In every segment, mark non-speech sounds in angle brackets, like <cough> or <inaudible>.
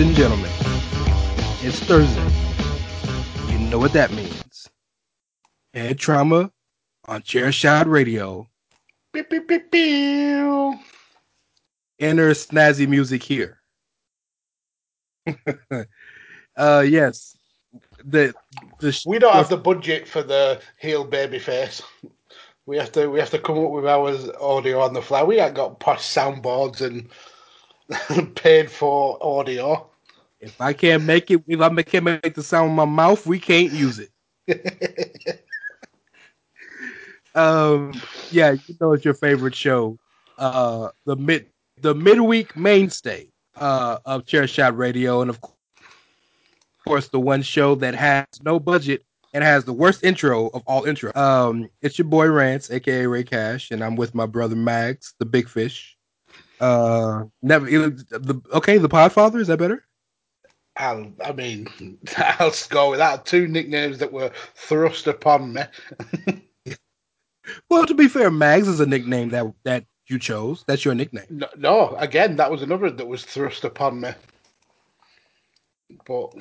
And gentlemen, it's Thursday. You know what that means. Head trauma on Chair Shot Radio. Beep, beep, beep, beep. Enter snazzy music here. <laughs> uh yes. The the sh- We don't have the budget for the heel baby face. We have to we have to come up with our audio on the fly. We ain't got posh soundboards and <laughs> paid for audio. if I can't make it if I can't make the sound with my mouth, we can't use it. <laughs> um yeah, you know it's your favorite show. Uh the mid the midweek mainstay uh of Chair Shot Radio and of course the one show that has no budget and has the worst intro of all intro. Um it's your boy Rance, aka Rey Cash, and I'm with my brother Mags, the big fish. Uh never the okay, the Podfather, is that better? I'll, I mean, <laughs> I'll go with that. Two nicknames that were thrust upon me. Well, to be fair, Mags is a nickname that that you chose. That's your nickname. No, no, again, that was another that was thrust upon me. But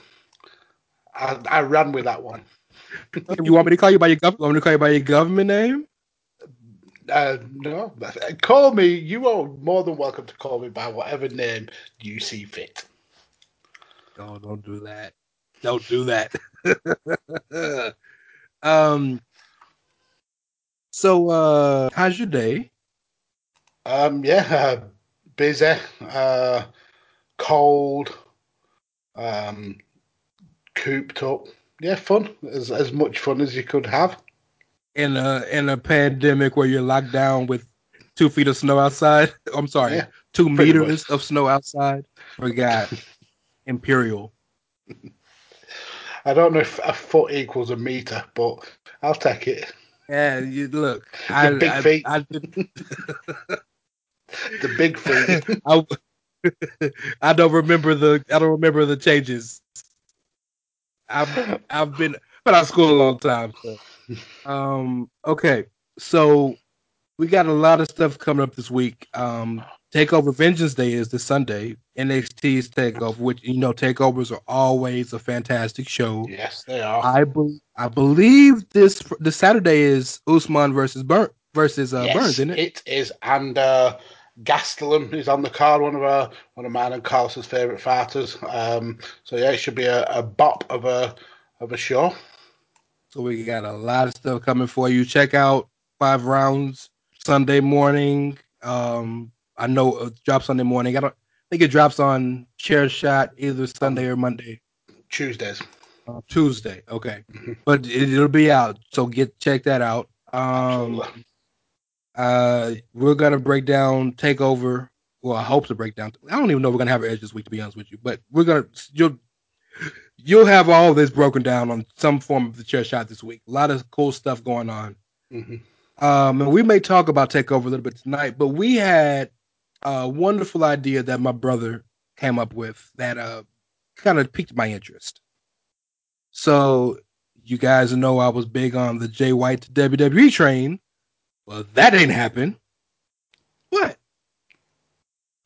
I, I ran with that one. You want me to call you by your government? Want me to call you by your government name? Uh, no, call me. You are more than welcome to call me by whatever name you see fit. No, don't do that. Don't do that. <laughs> um. So, uh, how's your day? Um, yeah, uh, busy, uh, cold, um, cooped up. Yeah, fun. As as much fun as you could have. In a in a pandemic where you're locked down with two feet of snow outside. <laughs> I'm sorry, Yeah, two meters much. of snow outside. Oh Forgot. <laughs> Imperial. I don't know if a foot equals a meter, but I'll take it. Yeah, you look. I, big I, feet. I, did- <laughs> The big feet. I, I don't remember the I don't remember the changes. I've I've been been out of school a long time. So. Um. Okay. So we got a lot of stuff coming up this week. Um. Takeover Vengeance Day is this Sunday. NXT's Takeover, which you know, takeovers are always a fantastic show. yes, they are. I be, I believe this the Saturday is Usman versus Burn versus uh, yes, Burns, isn't it? It is, and uh, Gastelum is on the card. One of our one of mine and Carlson's favourite fighters. Um, so yeah, it should be a, a bop of a of a show. So we got a lot of stuff coming for you. Check out Five Rounds Sunday morning. Um, I know it drops Sunday morning. I don't think it drops on Chair Shot either Sunday or Monday. Tuesdays. Uh, Tuesday, okay, Mhm. but it, it'll be out. So get check that out. Um, uh, we're gonna break down Takeover. Well, I hope to break down. I don't even know if we're gonna have an edge this week, to be honest with you. But we're gonna you'll you'll have all this broken down on some form of the chair shot this week. A lot of cool stuff going on. Mhm. Um, and we may talk about Takeover a little bit tonight, but we had a wonderful idea that my brother came up with that uh kind of piqued my interest. So you guys know I was big on the Jay White to WWE train. Well, that ain't happened. What?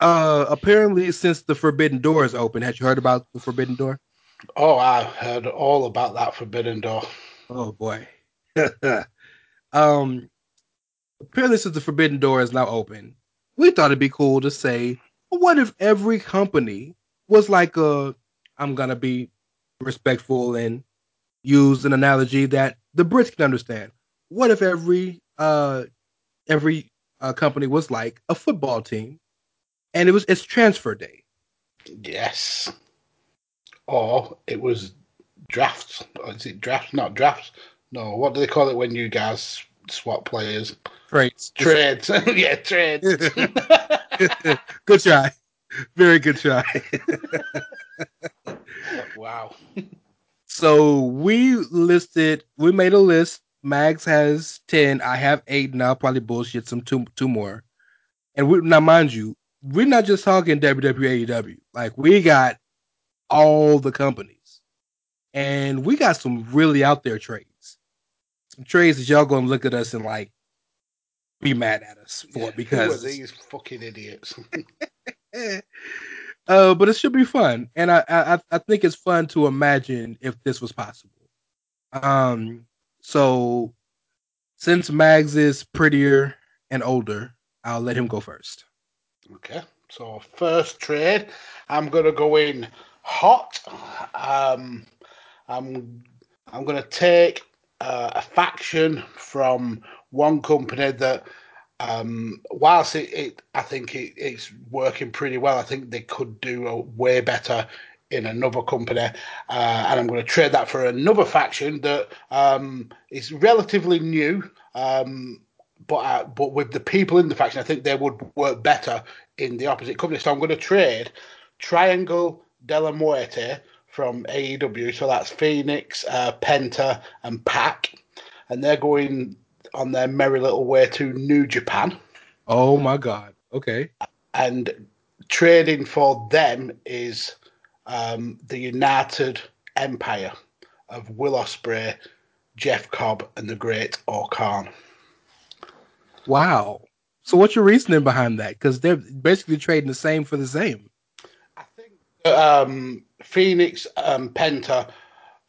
Uh, apparently, since the Forbidden Door is open, had you heard about the Forbidden Door? Oh, I heard all about that Forbidden Door. Oh boy. <laughs> um apparently since the Forbidden Door is now open, we thought it'd be cool to say, well, what if every company was like a I'm gonna be respectful and use an analogy that the Brits can understand. What if every uh every uh, company was like a football team and it was it's transfer day. Yes. Or it was drafts. Is it drafts? Not drafts. No, what do they call it when you guys swap players? Trades. <laughs> Trades. <laughs> yeah, trades. <laughs> Good try. Very good try. Wow. so we listed, we made a list. Mags has 10. I have eight, and I'll probably bullshit some two, two more. And we, now, mind you, we're not just talking WWE, AEW. Like, we got all the companies. And we got some really out there trades. Some trades that y'all gonna look at us and like be mad at us for Yeah, because these fucking idiots? <laughs> uh, but it should be fun, and I, I I think it's fun to imagine if this was possible. Um, so since Mags is prettier and older, I'll let him go first. Okay, so first trade, I'm gonna go in hot. Um, I'm I'm gonna take uh, a faction from one company that, um, whilst it, it I think it, it's working pretty well, I think they could do a way better in another company, uh, and I'm going to trade that for another faction that um, is relatively new. Um, but uh, but with the people in the faction, I think they would work better in the opposite company. So I'm going to trade Triangle de la Muerte from AEW. So that's Fenix, uh, Penta, and Pac, and they're going on their merry little way to New Japan. Oh my God! Okay, And trading for them is um, the United Empire of Will Ospreay, Jeff Cobb, and the Great Orkhan. wow. So what's your reasoning behind that? Because they're basically trading the same for the same. Um, Fenix um, Penta,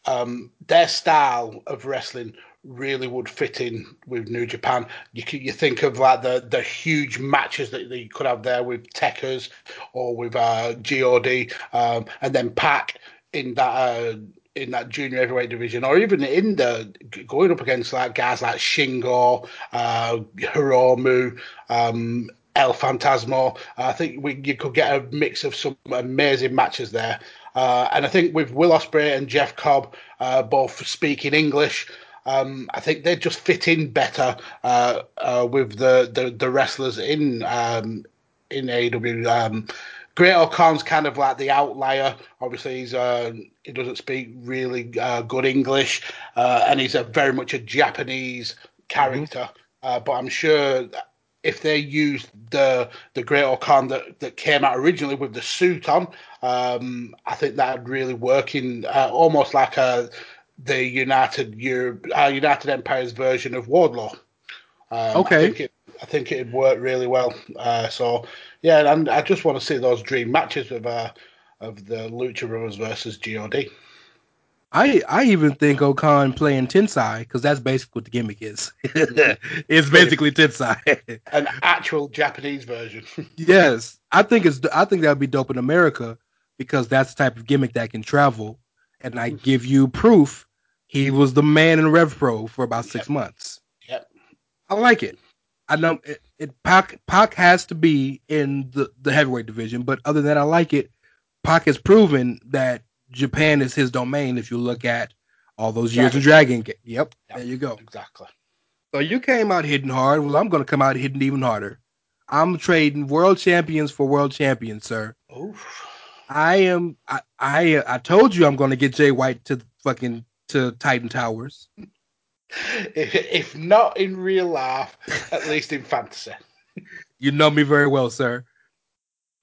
um, their style of wrestling really would fit in with New Japan. You you think of like the the huge matches that, you could have there with Tekkers or with uh, God, um, and then Pac in that. Uh, in that junior heavyweight division, or even in the going up against like guys like Shingo, uh, Hiromu, um, El Fantasmo. I think we you could get a mix of some amazing matches there. Uh, and I think with Will Ospreay and Jeff Cobb uh, both speaking English, um, I think they just fit in better uh, uh, with the, the, the wrestlers in um, in AEW. Um, Great-O-Khan's kind of like the outlier. Obviously, he's uh, he doesn't speak really uh, good English, uh, and he's a very much a Japanese character. Uh, but I'm sure that if they used the the Great-O-Khan that, that came out originally with the suit on, um, I think that would really work in uh, almost like a the United Europe, uh, United Empire's version of Wardlow. Um, Okay. I think it, I think it'd work really well. Uh, so yeah, and I just want to see those dream matches of uh, of the Lucha Brothers versus God. I I even think O-Khan playing Tensai because that's basically what the gimmick is. <laughs> it's basically Tensai. An actual Japanese version. <laughs> yes, I think it's I think that would be dope in America because that's the type of gimmick that can travel. And I mm-hmm. give you proof he was the man in RevPro for about six months. Yep. I like it. I know it, it Pac Pac has to be in the, the heavyweight division, but other than that, I like it, Pac has proven that Japan is his domain. If you look at all those years of Dragon Gate, yep, Yep. there you go. exactly. So you came out hitting hard. Well, I'm going to come out hitting even harder. I'm trading world champions for world champions, sir. Oof. I am. I I, I told you I'm going to get Jay White to fucking to Titan Towers. If, if not in real life, at least in fantasy. You know me very well, sir.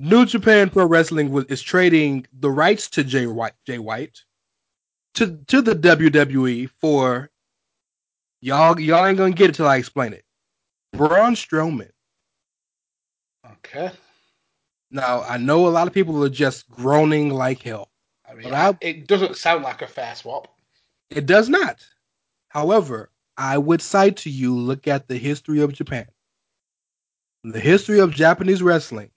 New Japan Pro Wrestling was, is trading the rights to Jay White, Jay White, to to the WWE for y'all. Y'all ain't gonna get it till I explain it. Braun Strowman. Okay. Now I know a lot of people are just groaning like hell. I mean, But I- it doesn't sound like a fair swap. It does not. However, I would cite to you look at the history of Japan. The history of Japanese wrestling.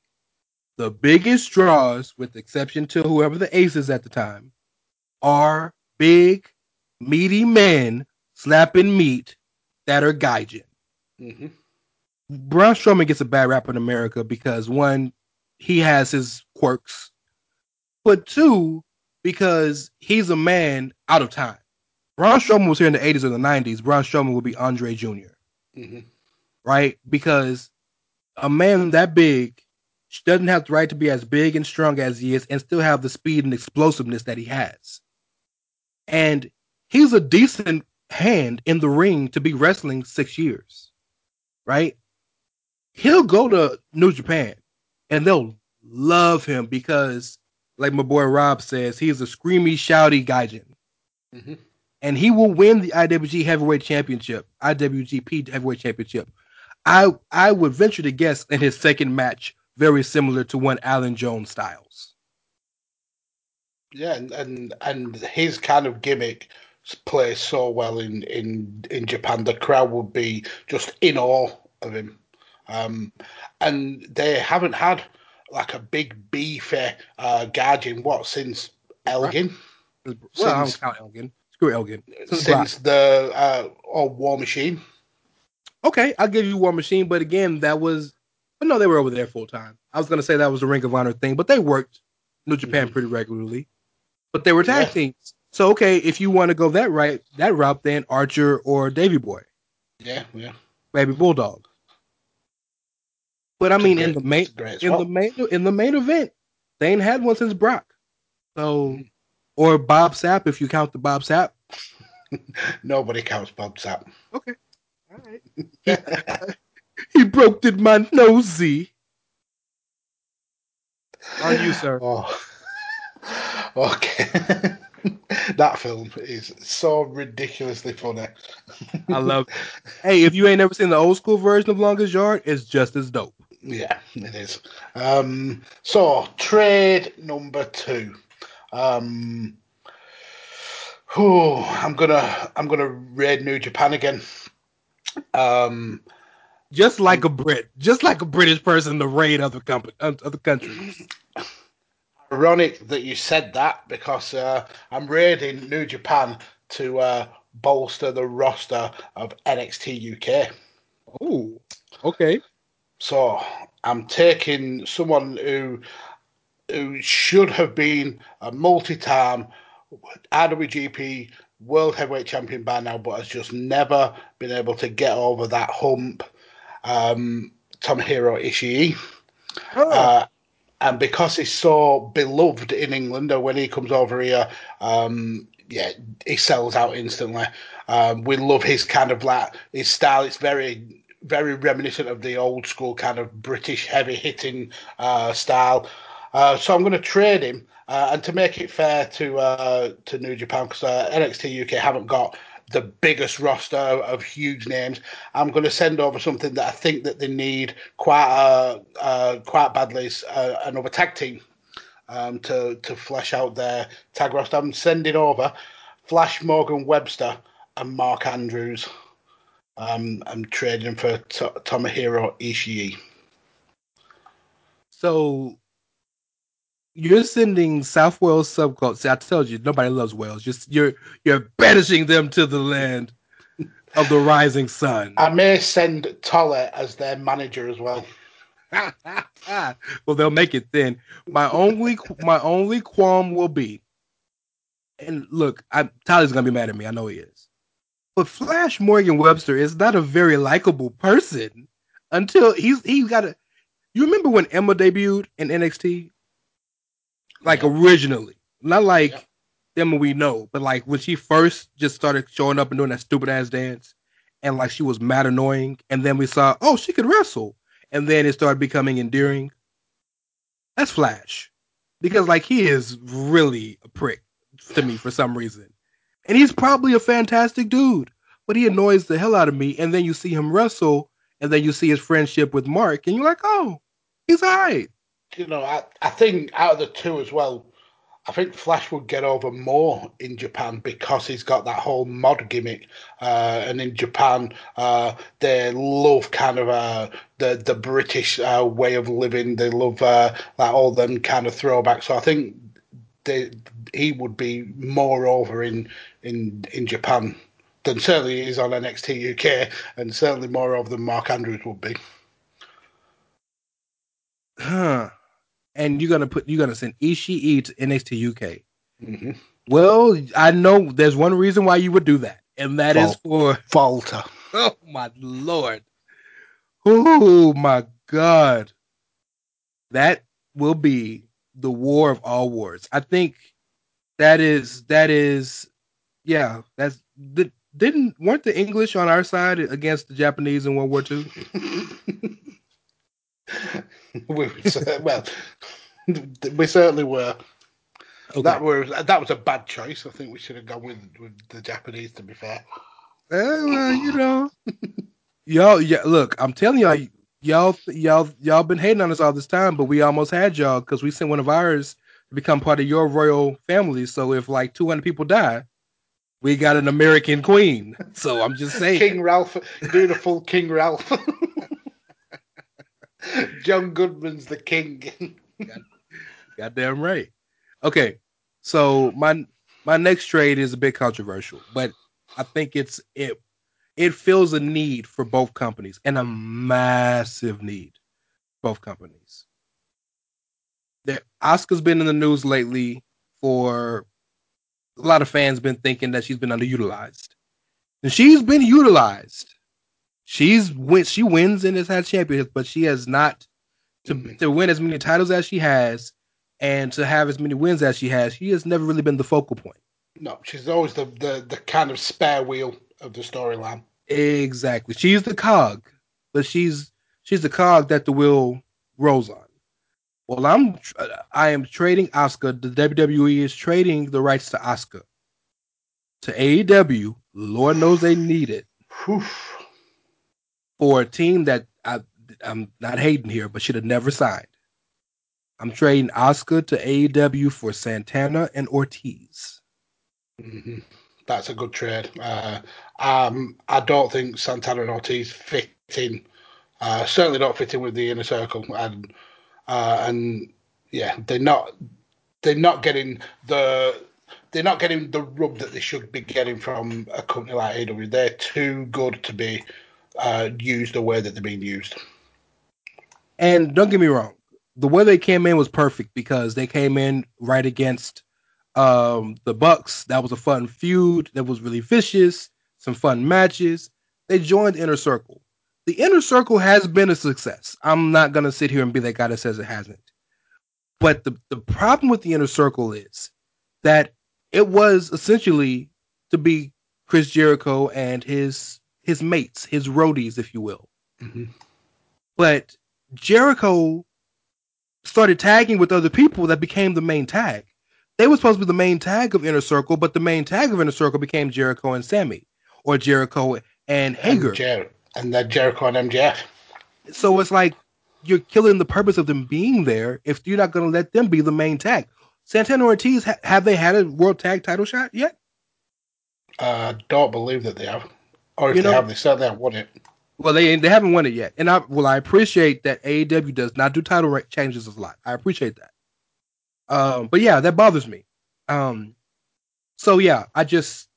The biggest draws, with exception to whoever the ace is at the time, are big, meaty men slapping meat that are gaijin. hmm Braun Strowman gets a bad rap in America because one, he has his quirks, but two, because he's a man out of time. Braun Strowman was here in the 80s or the 90s. Braun Strowman would be Andre Jr., hmm right? Because a man that big doesn't have the right to be as big and strong as he is and still have the speed and explosiveness that he has. And he's a decent hand in the ring to be wrestling six years, right? He'll go to New Japan and they'll love him because, like my boy Rob says, he's a screamy, shouty gaijin. Mhm. And he will win the IWG Heavyweight Championship, IWGP Heavyweight Championship. I I would venture to guess in his second match, very similar to one Alan Jones styles. Yeah, and, and and his kind of gimmick plays so well in in in Japan. The crowd would be just in awe of him. Um, and they haven't had like a big beefy uh, gaijin what since Elgin, Well, I don't Since- count Elgin. Screw Elgin. Since since the uh, or War Machine. Okay, I'll give you War Machine, but again, that was. But no, they were over there full time. I was gonna say that was a Ring of Honor thing, but they worked New Japan Mhm. pretty regularly. But they were tag Yeah. teams. So okay, if you want to go that right, that route, then Archer or Davey Boy, Yeah, yeah. Baby Bulldog. But I mean, in the main great in the swap. main in the main event, they ain't had one since Brock. So, Mm-hmm. or Bob Sapp if you count the Bob Sapp. <laughs> Nobody counts Bob Sapp. Okay, all right. <laughs> <laughs> He broke did my nosy. On you, sir. <laughs> Oh, okay. <laughs> that film is so ridiculously funny. I love. <laughs> hey, if you ain't never seen the old school version of Longest Yard, it's just as dope. Yeah, it is. Um, so trade number two. Um, whew, I'm gonna I'm gonna raid New Japan again. Um, Just like a Brit, just like a British person to raid other company, other countries. ironic that you said that because uh, I'm raiding New Japan to uh, bolster the roster of NXT UK. Oh, okay. So I'm taking someone who who should have been a multi-time IWGP World Heavyweight Champion by now, but has just never been able to get over that hump. Um, Tomohiro Ishii. Uh, and because he's so beloved in England, when he comes over here, um, yeah, he sells out instantly. Um, we love his kind of like his style. It's very, very reminiscent of the old school kind of British heavy hitting uh, style. Uh, so I'm going to trade him, uh, and to make it fair to uh, to New Japan, because uh, NXT UK haven't got the biggest roster of huge names. I'm going to send over something that I think that they need quite uh, uh, quite badly uh, another tag team um, to to flesh out their tag roster. I'm sending over Flash Morgan Webster and Mark Andrews. Um, I'm trading for to- Tomohiro Ishii. So you're sending South Wales subculture. See, I told you nobody loves Wales. Just you're you're banishing them to the land of the rising sun. I may send Tolle as their manager as well. <laughs> well, they'll make it then. My only my only qualm will be, and look, I, Tyler's gonna be mad at me. I know he is. But Flash Morgan Webster is not a very likable person until he's he got a. You remember when Emma debuted in NXT? Like Yeah. originally, not like Yeah. Emma we know, but like when she first just started showing up and doing that stupid ass dance, and like she was mad annoying, and then we saw, oh, she could wrestle, and then it started becoming endearing. That's Flash, because like he is really a prick to me for some reason, and he's probably a fantastic dude, but he annoys the hell out of me. And then you see him wrestle, and then you see his friendship with Mark, and you're like, oh, he's alright. You know, I, I think out of the two as well, I think Flash would get over more in Japan because he's got that whole mod gimmick. Uh, and in Japan, uh, they love kind of uh, the the British uh, way of living. They love uh, like all them kind of throwbacks. So I think they, he would be more over in in in Japan than certainly he is on NXT UK, and certainly more over than Mark Andrews would be. Huh. And you're gonna put you're gonna send Ishii to NXT UK. hmm Well, I know there's one reason why you would do that, and that is for Walter. <laughs> oh my lord, oh my god, that will be the war of all wars. I think that is that is yeah, that's the, didn't weren't the English on our side against the Japanese in World War II? <laughs> <laughs> we, well, <laughs> we certainly were. Okay. That was that was a bad choice. I think we should have gone with, with the Japanese. To be fair, well, uh, you know, <laughs> y'all, yeah. Look, I'm telling y'all, y'all, y'all, y'all been hating on us all this time, but we almost had y'all because we sent one of ours to become part of your royal family. So if like 200 people die, we got an American queen. So I'm just saying. King Ralph full King Ralph. <laughs> John Goodman's the king. Goddamn right. Okay, so my my next trade is a bit controversial, but I think it's it it fills a need for both companies and a massive need. Both companies. The Asuka's been in the news lately for a lot of fans been thinking that she's been underutilized, and she's been utilized. She's win she wins and has had championships, but she has not to Mhm. to win as many titles as she has and to have as many wins as she has. She has never really been the focal point. No, she's always the, the, the kind of spare wheel of the storyline. Exactly. She's the cog, but she's she's the cog that the wheel rolls on. Well, I'm I am trading Asuka. The WWE is trading the rights to Asuka to AEW. Lord knows they need it. <sighs> for a team that I I'm not hating here, but should have never signed. I'm trading Asuka to AEW for Santana and Ortiz. Mhm. That's a good trade. Uh, um, I don't think Santana and Ortiz fit in. Uh, certainly not fitting with the inner circle, and uh, and yeah, they're not they're not getting the they're not getting the rub that they should be getting from a company like AEW. They're too good to be uh, used the way that they're being used. And don't get me wrong, the way they came in was perfect because they came in right against um, the Bucks. That was a fun feud. That was really vicious. Some fun matches. They joined Inner Circle. The Inner Circle has been a success. I'm not gonna sit here and be that guy that says it hasn't. But the the problem with the Inner Circle is that it was essentially to be Chris Jericho and his his mates, his roadies, if you will. Mhm. But Jericho started tagging with other people that became the main tag. They were supposed to be the main tag of Inner Circle, but the main tag of Inner Circle became Jericho and Sammy, or Jericho and Hager. And, Jer- and then Jericho and MJF. so it's like you're killing the purpose of them being there if you're not going to let them be the main tag. Santana Ortiz, ha- have they had a world tag title shot yet? Uh, don't believe that they have, or if You they know- have, they certainly have won it. Well, they they haven't won it yet, and I well I appreciate that AEW does not do title changes a lot. I appreciate that. Um, but yeah, that bothers me. Um, so yeah, I just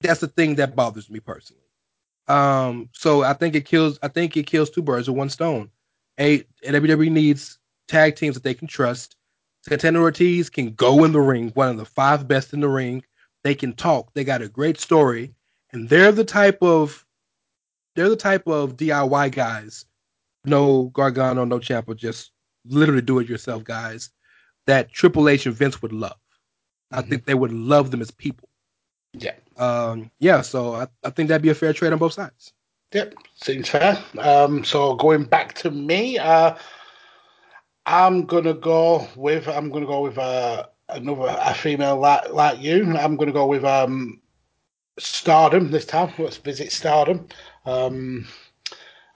that's the thing that bothers me personally. Um, so I think it kills. I think it kills two birds with one stone. A WWE needs tag teams that they can trust. Santana Ortiz can go in the ring, one of the five best in the ring. They can talk. They got a great story, and they're the type of they're the type of DIY guys, no Gargano, no Ciampa, just literally do it yourself guys that Triple H and Vince would love. I Mhm. think they would love them as people. Yeah. Um, yeah, so I, I think that'd be a fair trade on both sides. Yep, seems fair. Um, so going back to me, uh, I'm gonna go with I'm gonna go with uh, another a female like like you. I'm gonna go with um, Stardom this time. Let's visit Stardom. Um,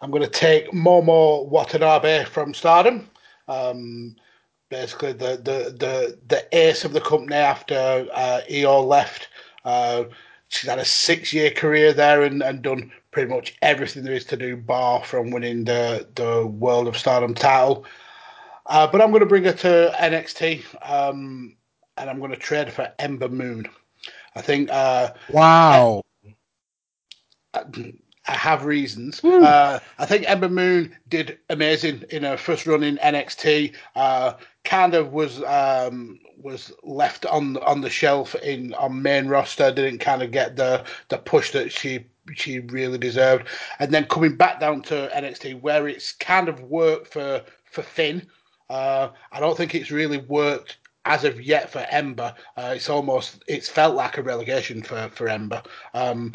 I'm gonna take Momo Watanabe from Stardom. Um, basically the, the the the ace of the company after uh, Io left. Uh, she's had a six year career there and, and done pretty much everything there is to do, bar from winning the the World of Stardom title. Uh, but I'm going to bring her to NXT, um, and I'm going to trade for Ember Moon. I think uh, Wow. I have reasons. Hmm. Uh, I think Ember Moon did amazing in her first run in NXT. Uh, kind of was um, was left on on the shelf in on main roster. Didn't kind of get the the push that she she really deserved. And then coming back down to NXT, where it's kind of worked for for Finn. Uh, I don't think it's really worked as of yet for Ember. Uh, it's almost it's felt like a relegation for for Ember. Um,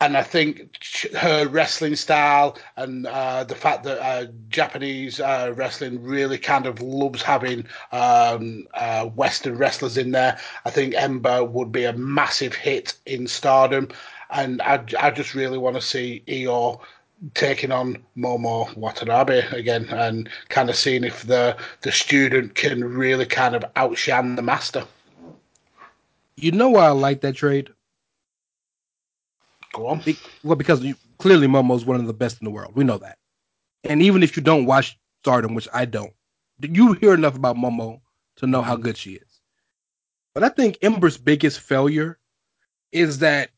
and I think her wrestling style and uh, the fact that uh, Japanese uh, wrestling really kind of loves having um, uh, Western wrestlers in there. I think Ember would be a massive hit in Stardom, and I, I just really want to see Io taking on Momo Watanabe again and kind of seeing if the the student can really kind of outshine the master. You know why I like that trade? Go on. Be- well, because you, clearly Momo's one of the best in the world. We know that. And even if you don't watch Stardom, which I don't, you hear enough about Momo to know how good she is. But I think Ember's biggest failure is that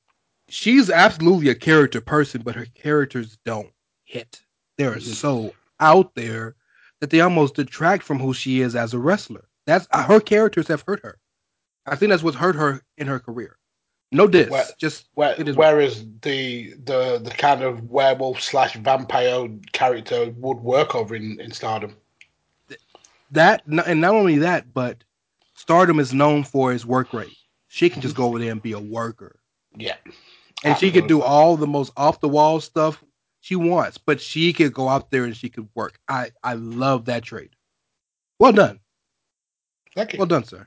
she's absolutely a character person, but her characters don't hit. They're Mhm. so out there that they almost detract from who she is as a wrestler. That's uh, her characters have hurt her. I think that's what's hurt her in her career. No diss, Well, just Where, whereas the the the kind of werewolf slash vampire character would work over in, in Stardom. that, and not only that, but Stardom is known for its work rate. She can just go over there and be a worker, Yeah. And she could do all the most off the wall stuff she wants. But she could go out there and she could work. I I love that trade. Well done, Thank you. well done, sir.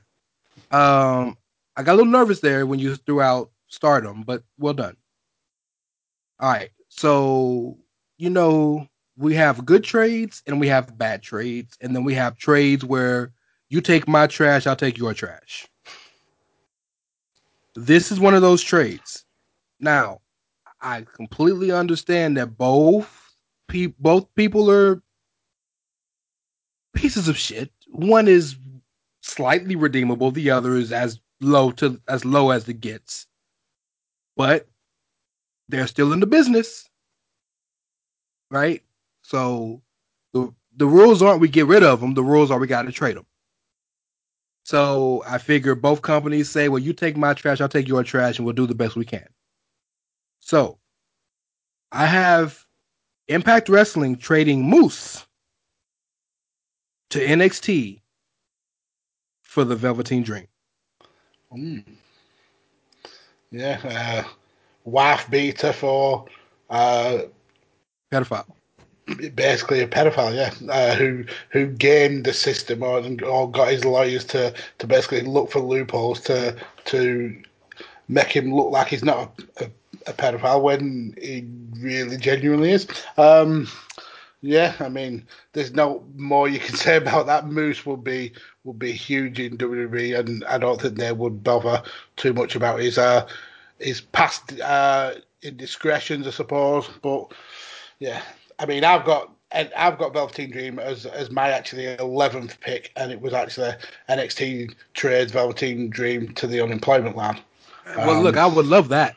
Um, I got a little nervous there when you threw out Stardom, but well done. All right, so you know we have good trades and we have bad trades, and then we have trades where you take my trash, I'll take your trash. This is one of those trades. Now, I completely understand that both pe- both people are pieces of shit. One is slightly redeemable, the other is as low to as low as it gets. But they're still in the business. Right? So the the rules aren't we get rid of them, the rules are we got to trade them. So I figure both companies say, well, you take my trash, I'll take your trash, and we'll do the best we can. So I have Impact Wrestling trading Moose to NXT for the Velveteen Dream. Mm. Yeah. Uh, wife beater for uh, Pedophile. basically a pedophile, yeah, uh, who who gamed the system or, or got his lawyers to, to basically look for loopholes to to make him look like he's not a, a, a pedophile when he really genuinely is. Um, yeah, I mean, there's no more you can <laughs> say about that. Moose would be would be huge in WWE, and I don't think they would bother too much about his uh, his past uh, indiscretions, I suppose. But yeah, I mean, I've got and I've got Velveteen Dream as as my actually eleventh pick, and it was actually NXT trades Velveteen Dream to the unemployment line. Well, Um, look, I would love that.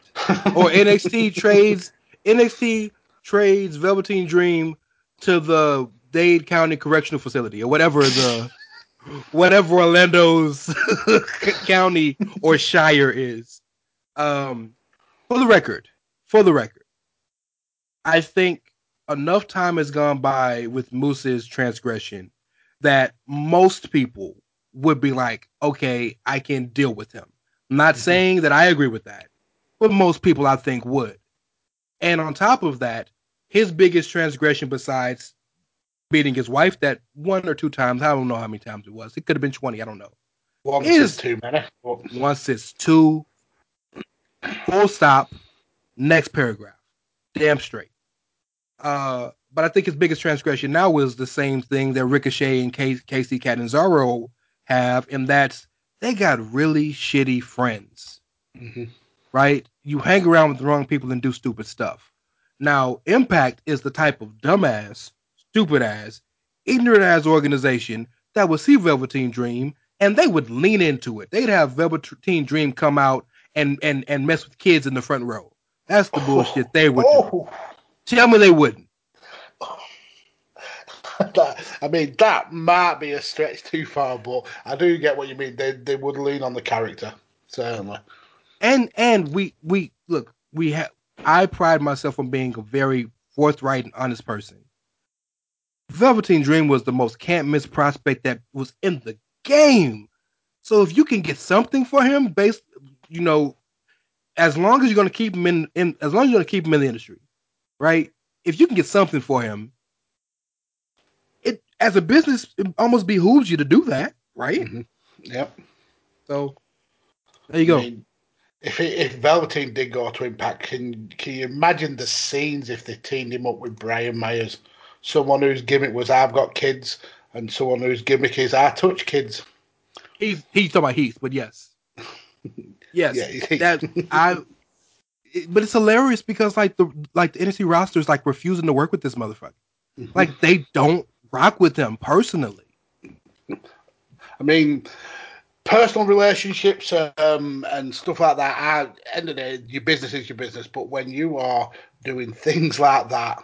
Or NXT trades NXT trades Velveteen Dream to the Dade County Correctional Facility or whatever the whatever Orlando's <laughs> county or shire is. Um, for the record, for the record, I think enough time has gone by with Moose's transgression that most people would be like, okay, I can deal with him. I'm not saying that I agree with that, but most people I think would. And on top of that, his biggest transgression besides beating his wife that one or two times, I don't know how many times it was. It could have been 20, I don't know. Once Is- is too many. But Once it's two, full stop, next paragraph. Damn straight. Uh, but I think his biggest transgression now was the same thing that Ricochet and Kacy Catanzaro have, and that's they got really shitty friends, Mhm. right? You hang around with the wrong people and do stupid stuff. Now, Impact is the type of dumbass, stupid ass, ignorant ass organization that would see Velveteen Dream and they would lean into it. They'd have Velveteen Dream come out and and and mess with kids in the front row. That's the bullshit they would do. Oh, Tell me they wouldn't. <laughs> that, I mean, that might be a stretch too far, but I do get what you mean. They they would lean on the character certainly. And and we we look we have. I pride myself on being a very forthright and honest person. Velveteen Dream was the most can't miss prospect that was in the game. So if you can get something for him, based, you know, as long as you're going to keep him in, in, as long as you're going to keep him in the industry, right? If you can get something for him, as a business, it almost behooves you to do that, right? Mhm. Yep. So there you go. I mean, if it, if Velveteen did go to Impact, can can you imagine the scenes if they teamed him up with Brian Myers, someone whose gimmick was "I've got kids" and someone whose gimmick is "I touch kids"? He's he's talking about Heath, but yes, <laughs> yes, Yeah, that I. it- but it's hilarious because like the like the NXT roster is like refusing to work with this motherfucker. Like they don't rock with them personally. I mean, personal relationships um, and stuff like that. Are, end of the day, your business is your business. But when you are doing things like that,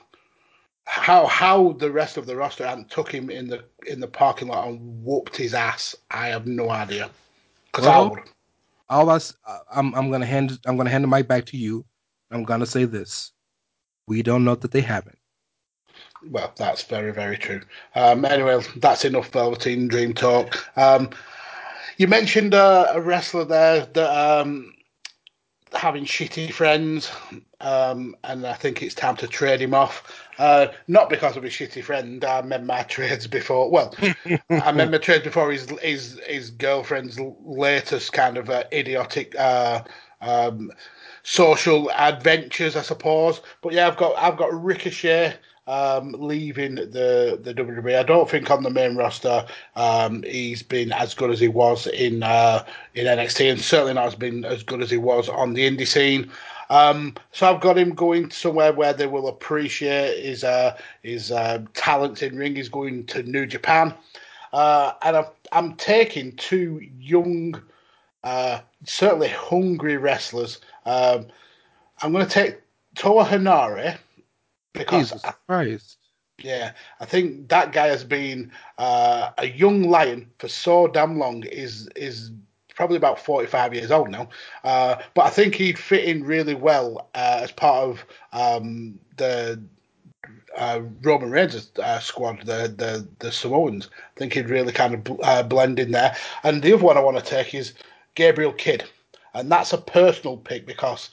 how how the rest of the roster hadn't took him in the in the parking lot and whooped his ass, I have no idea. Because I Well- would. All us, I'm I'm gonna hand I'm gonna hand the mic back to you. I'm gonna say this: we don't know that they haven't. Well, that's very, very true. Um, anyway, that's enough Velveteen Dream talk. Um, you mentioned uh, a wrestler there that um, having shitty friends, um, and I think it's time to trade him off. Uh, not because of his shitty friend. I remember my trades before. Well, I remember trades before his his his girlfriend's latest kind of uh, idiotic. Uh, um, social adventures, I suppose. But yeah, I've got I've got Ricochet um, leaving the the WWE. I don't think on the main roster um, he's been as good as he was in uh, in NXT, and certainly not as been as good as he was on the indie scene. Um, so I've got him going somewhere where they will appreciate his uh, his uh, talents in ring. He's going to New Japan, uh, and I've, I'm taking two young, uh, certainly hungry wrestlers. Um, I'm going to take Toa Henare because Jesus Christ! yeah, I think that guy has been uh, a young lion for so damn long. is is probably about forty five years old now, uh, but I think he'd fit in really well uh, as part of um, the uh, Roman Reigns uh, squad, the, the the Samoans. I think he'd really kind of bl- uh, blend in there. And the other one I want to take is Gabriel Kidd, and that's a personal pick because.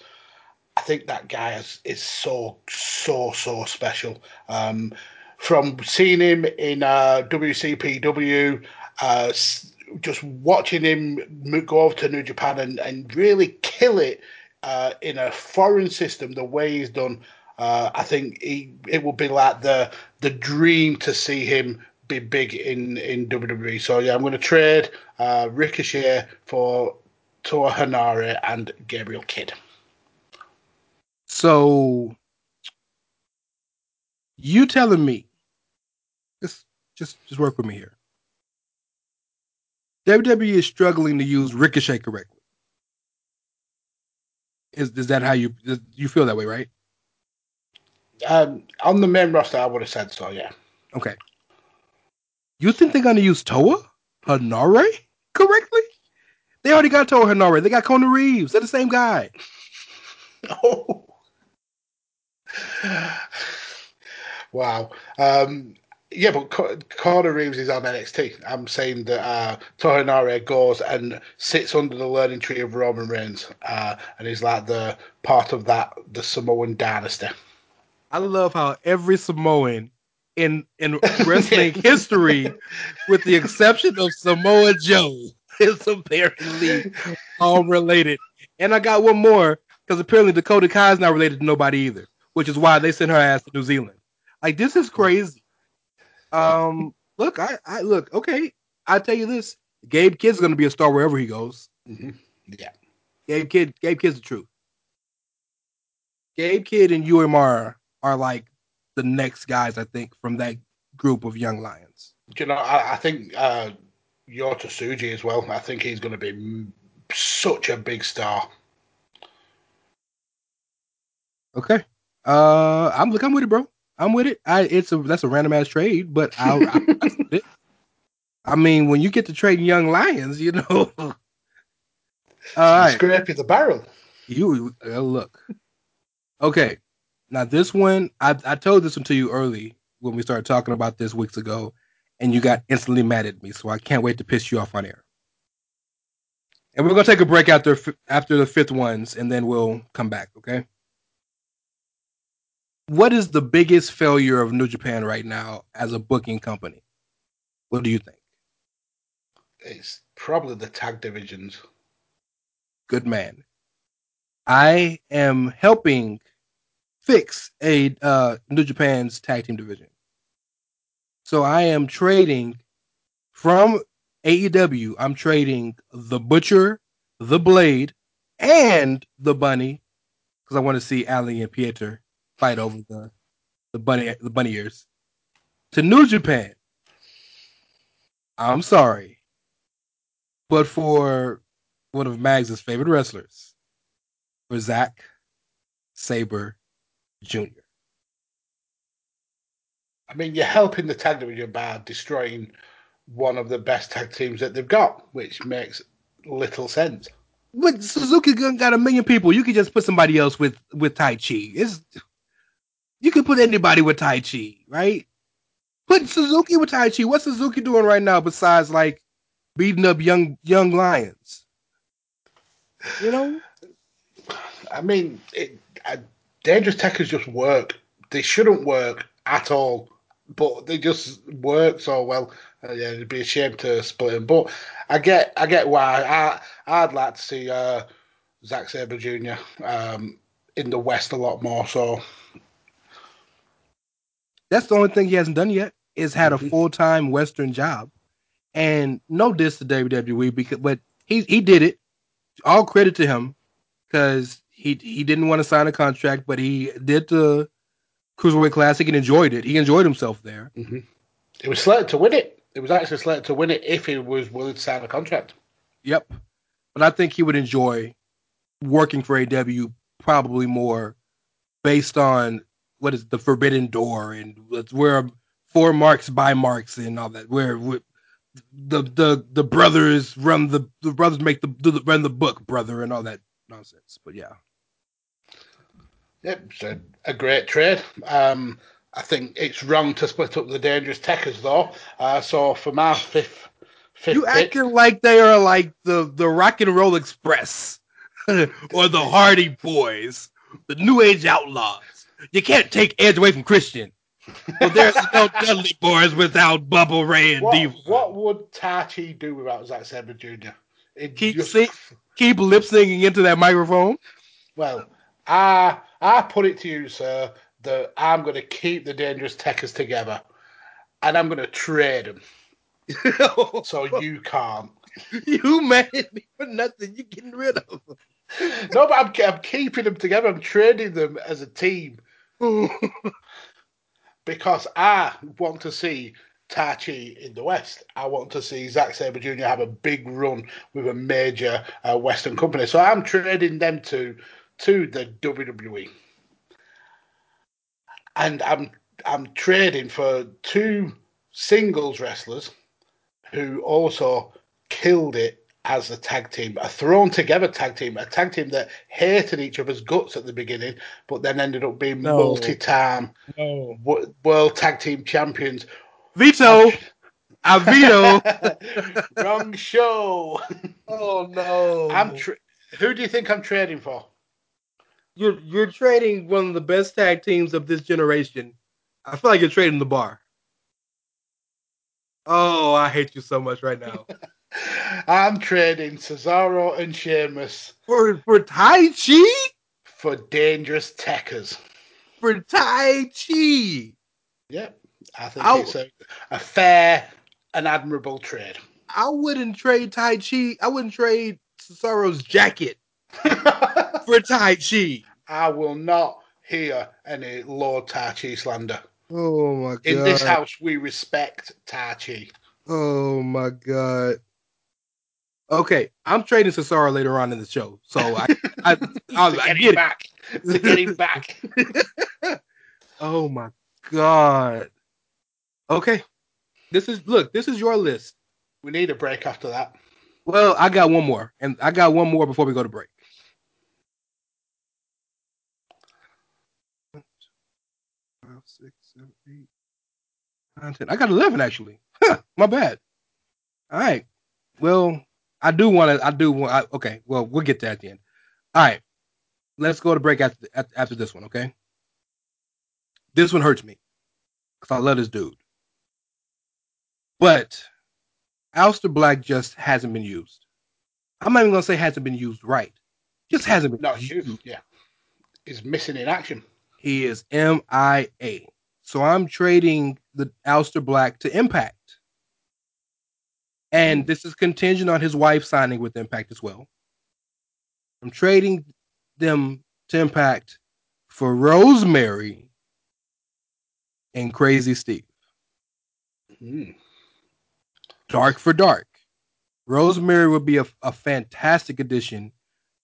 I think that guy is, is so so so special. Um, from seeing him in uh, WCPW, uh, just watching him go over to New Japan and, and really kill it uh, in a foreign system the way he's done. Uh, I think he, it would be like the the dream to see him be big in, in WWE. So yeah, I'm going to trade uh, Ricochet for Toa Henare and Gabriel Kidd. So you telling me just just just work with me here. WWE is struggling to use Ricochet correctly. Is is that how you you feel that way, right? Um, on the main roster, I would have said so. Yeah. Okay. You think they're gonna use Toa Henare correctly? They already got Toa Henare. They got Kona Reeves. They're the same guy. <laughs> Oh. Wow. Um, yeah, but Co- Kona Reeves is on NXT. I'm saying that uh, goes and sits under the learning tree of Roman Reigns, uh, and is like the part of that the Samoan dynasty. I love how every Samoan in in <laughs> wrestling history, with the exception of Samoa Joe, <laughs> is apparently all related. And I got one more because apparently Dakota Kai is not related to nobody either, which is why they sent her ass to New Zealand. Like this is crazy. Um, look, I, I look okay. I tell you this: Gabe Kidd's going to be a star wherever he goes. Mhm. Yeah. Gabe Kidd, Gabe Kidd's the truth. Gabe Kidd and UMR are like the next guys I think from that group of young lions. Do you know? I, I think uh, Yota Tsuji as well. I think he's going to be m- such a big star. Okay. Uh, I'm look. I'm with it, bro. I'm with it. I it's a that's a random ass trade, but I'll, I, I. <laughs> I mean, when you get to trading young lions, you know. <laughs> All right. Scraping the barrel. You uh, look. Okay. Now this one, I I told this one to you early when we started talking about this weeks ago, and you got instantly mad at me. So I can't wait to piss you off on air. And we're gonna take a break after after the fifth ones, and then we'll come back. Okay. What is the biggest failure of New Japan right now as a booking company? What do you think? It's probably the tag divisions. Good man. I am helping fix a uh, New Japan's tag team division. So I am trading from AEW. I'm trading the Butcher, the Blade, and the Bunny because I want to see Allie and Pieter fight over the the bunny the bunny ears to New Japan. I'm sorry, but for one of Mags' favorite wrestlers, for Zack Sabre Jr. I mean, you're helping the tag division by destroying one of the best tag teams that they've got, which makes little sense. But Suzuki Gun got a million people. You could just put somebody else with with Taichi. It's you could put anybody with Taichi, right? Put Suzuki with Taichi. What's Suzuki doing right now besides like beating up young young lions? You know. I mean, it, uh, dangerous Tekkers just work. They shouldn't work at all, but they just work so well. Uh, yeah, it'd be a shame to split them. But I get, I get why. I, I'd like to see uh, Zack Sabre Jr. Um, in the West a lot more. So that's the only thing he hasn't done yet. Is had a full time Western job, and no diss to WWE because, but he he did it. All credit to him because he he didn't want to sign a contract, but he did the Cruiserweight Classic and enjoyed it. He enjoyed himself there. Mm-hmm. It was slated to win it. It was actually slated to win it if he was willing to sign a contract. Yep, but I think he would enjoy working for AW probably more based on what is the Forbidden Door and where four marks by marks and all that. Where, the the the brothers run the the brothers make the, the run the book, brother, and all that nonsense. But yeah. Yep, it's a, a great trade. Um, I think it's wrong to split up the dangerous Tekkers though. Uh, so for my fifth, fifth you pick, acting like they are like the the Rock and Roll Express <laughs> or the Hardy Boys, the New Age Outlaws. You can't take Edge away from Christian. Well, there's no Dudley Boys without Bubba Ray and what, Diva. what would Taichi do without Zack Sabre Jr.? It Keep just- sing, keep lip singing into that microphone. Well, I I put it to you, sir, that I'm going to keep the dangerous Tekkers together, and I'm going to trade them <laughs> so you can't. you mad at me for nothing. You're getting rid of them. No, but I'm, I'm keeping them together. I'm trading them as a team <laughs> because I want to see Taichi in the West. I want to see Zack Sabre Jr. have a big run with a major uh, Western company. So I'm trading them to to the WWE, and I'm I'm trading for two singles wrestlers who also killed it as a tag team, a thrown together tag team, a tag team that hated each other's guts at the beginning, but then ended up being No. multi-time No. wo- world tag team champions. Veto. I veto. Wrong show. oh no. I'm. Tra- who do you think I'm trading for? you're you're trading one of the best tag teams of this generation. I feel like you're trading the bar. Oh, I hate you so much right now. <laughs> I'm trading Cesaro and Sheamus for for Taichi? for dangerous Tekkers. For Taichi. Yep, I think I'll- it's a, a fair and admirable trade. I wouldn't trade Taichi. I wouldn't trade Cesaro's jacket <laughs> for Taichi. I will not hear any Lord Taichi slander. Oh my god. In this house, we respect Taichi. Oh my god. Okay, I'm trading Cesaro later on in the show, so I I, <laughs> I, I get get him it. back. To get him back. <laughs> Oh my god. Okay, this is look. This is your list. We need a break after that. Well, I got one more, and I got one more before we go to break. Five, six, seven, eight. 10. I got eleven actually. <laughs> Huh, my bad. All right. Well, I do want to. I do want. I, okay. Well, we'll get to that at the end. All right. Let's go to break after after this one. Okay. This one hurts me because I love this dude, but Aleister Black just hasn't been used. I'm not even gonna say hasn't been used right. Just hasn't been. No, huge. Yeah, he's missing in action. He is MIA. So I'm trading the Aleister Black to Impact. And this is contingent on his wife signing with Impact as well. I'm trading them to Impact for Rosemary and Crazy Steve. Hmm. Dark for Dark. Rosemary would be a, a fantastic addition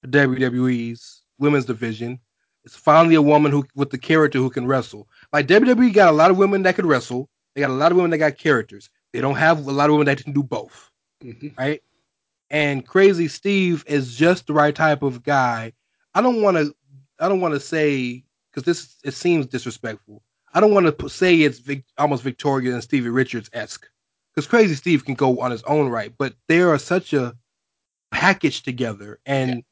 to WWE's women's division. It's finally a woman who with the character who can wrestle. Like WWE got a lot of women that could wrestle. They got a lot of women that got characters. They don't have a lot of women that can do both, hmm right? And Crazy Steve is just the right type of guy. I don't want to. I don't want to say because this it seems disrespectful. I don't want to say it's Vic, almost Victoria and Stevie Richards esque because Crazy Steve can go on his own right, but they are such a package together, and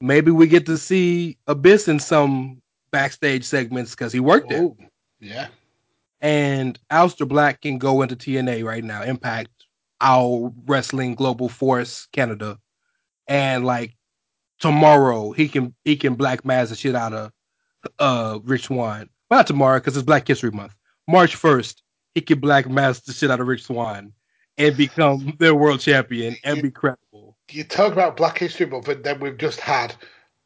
maybe we get to see Abyss in some backstage segments because he worked there. Oh, yeah. And Aleister Black can go into TNA right now, Impact, Our Wrestling Global Force Canada, and like tomorrow he can he can black mass the shit out of uh Rich Swann. Well, not tomorrow because it's Black History Month. March first, he can black mass the shit out of Rich Swann and become <laughs> their world champion and be credible. You talk about Black History Month, but then we've just had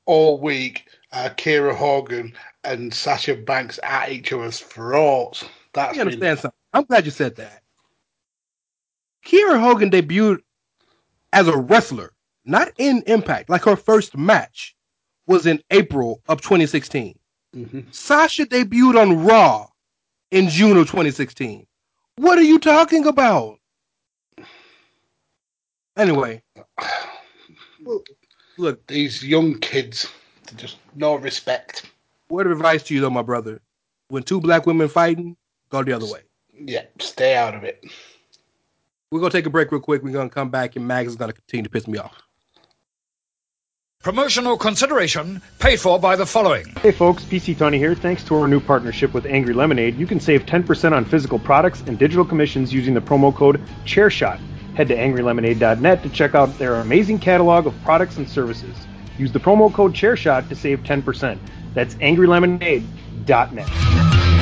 all week uh, Kiera Hogan and Sasha Banks at each other's throats. That's You understand something? I'm glad you said that. Kiera Hogan debuted as a wrestler, not in Impact. Like her first match was in April of 2016. Mhm. Sasha debuted on Raw in June of 2016. What are you talking about? Anyway, look, These young kids, just no respect. word of advice to you though, my brother. When two black women fighting, go the other way. Yeah, stay out of it. We're gonna take a break real quick. We're gonna come back and Mags is gonna continue to piss me off. Promotional consideration paid for by the following. Hey folks, PC Tony here. Thanks to our new partnership with Angry Lemonade, you can save 10% on physical products and digital commissions using the promo code ChairShot. Head to angrylemonade.net to check out their amazing catalog of products and services. Use the promo code ChairShot to save 10%. That's angrylemonade.net.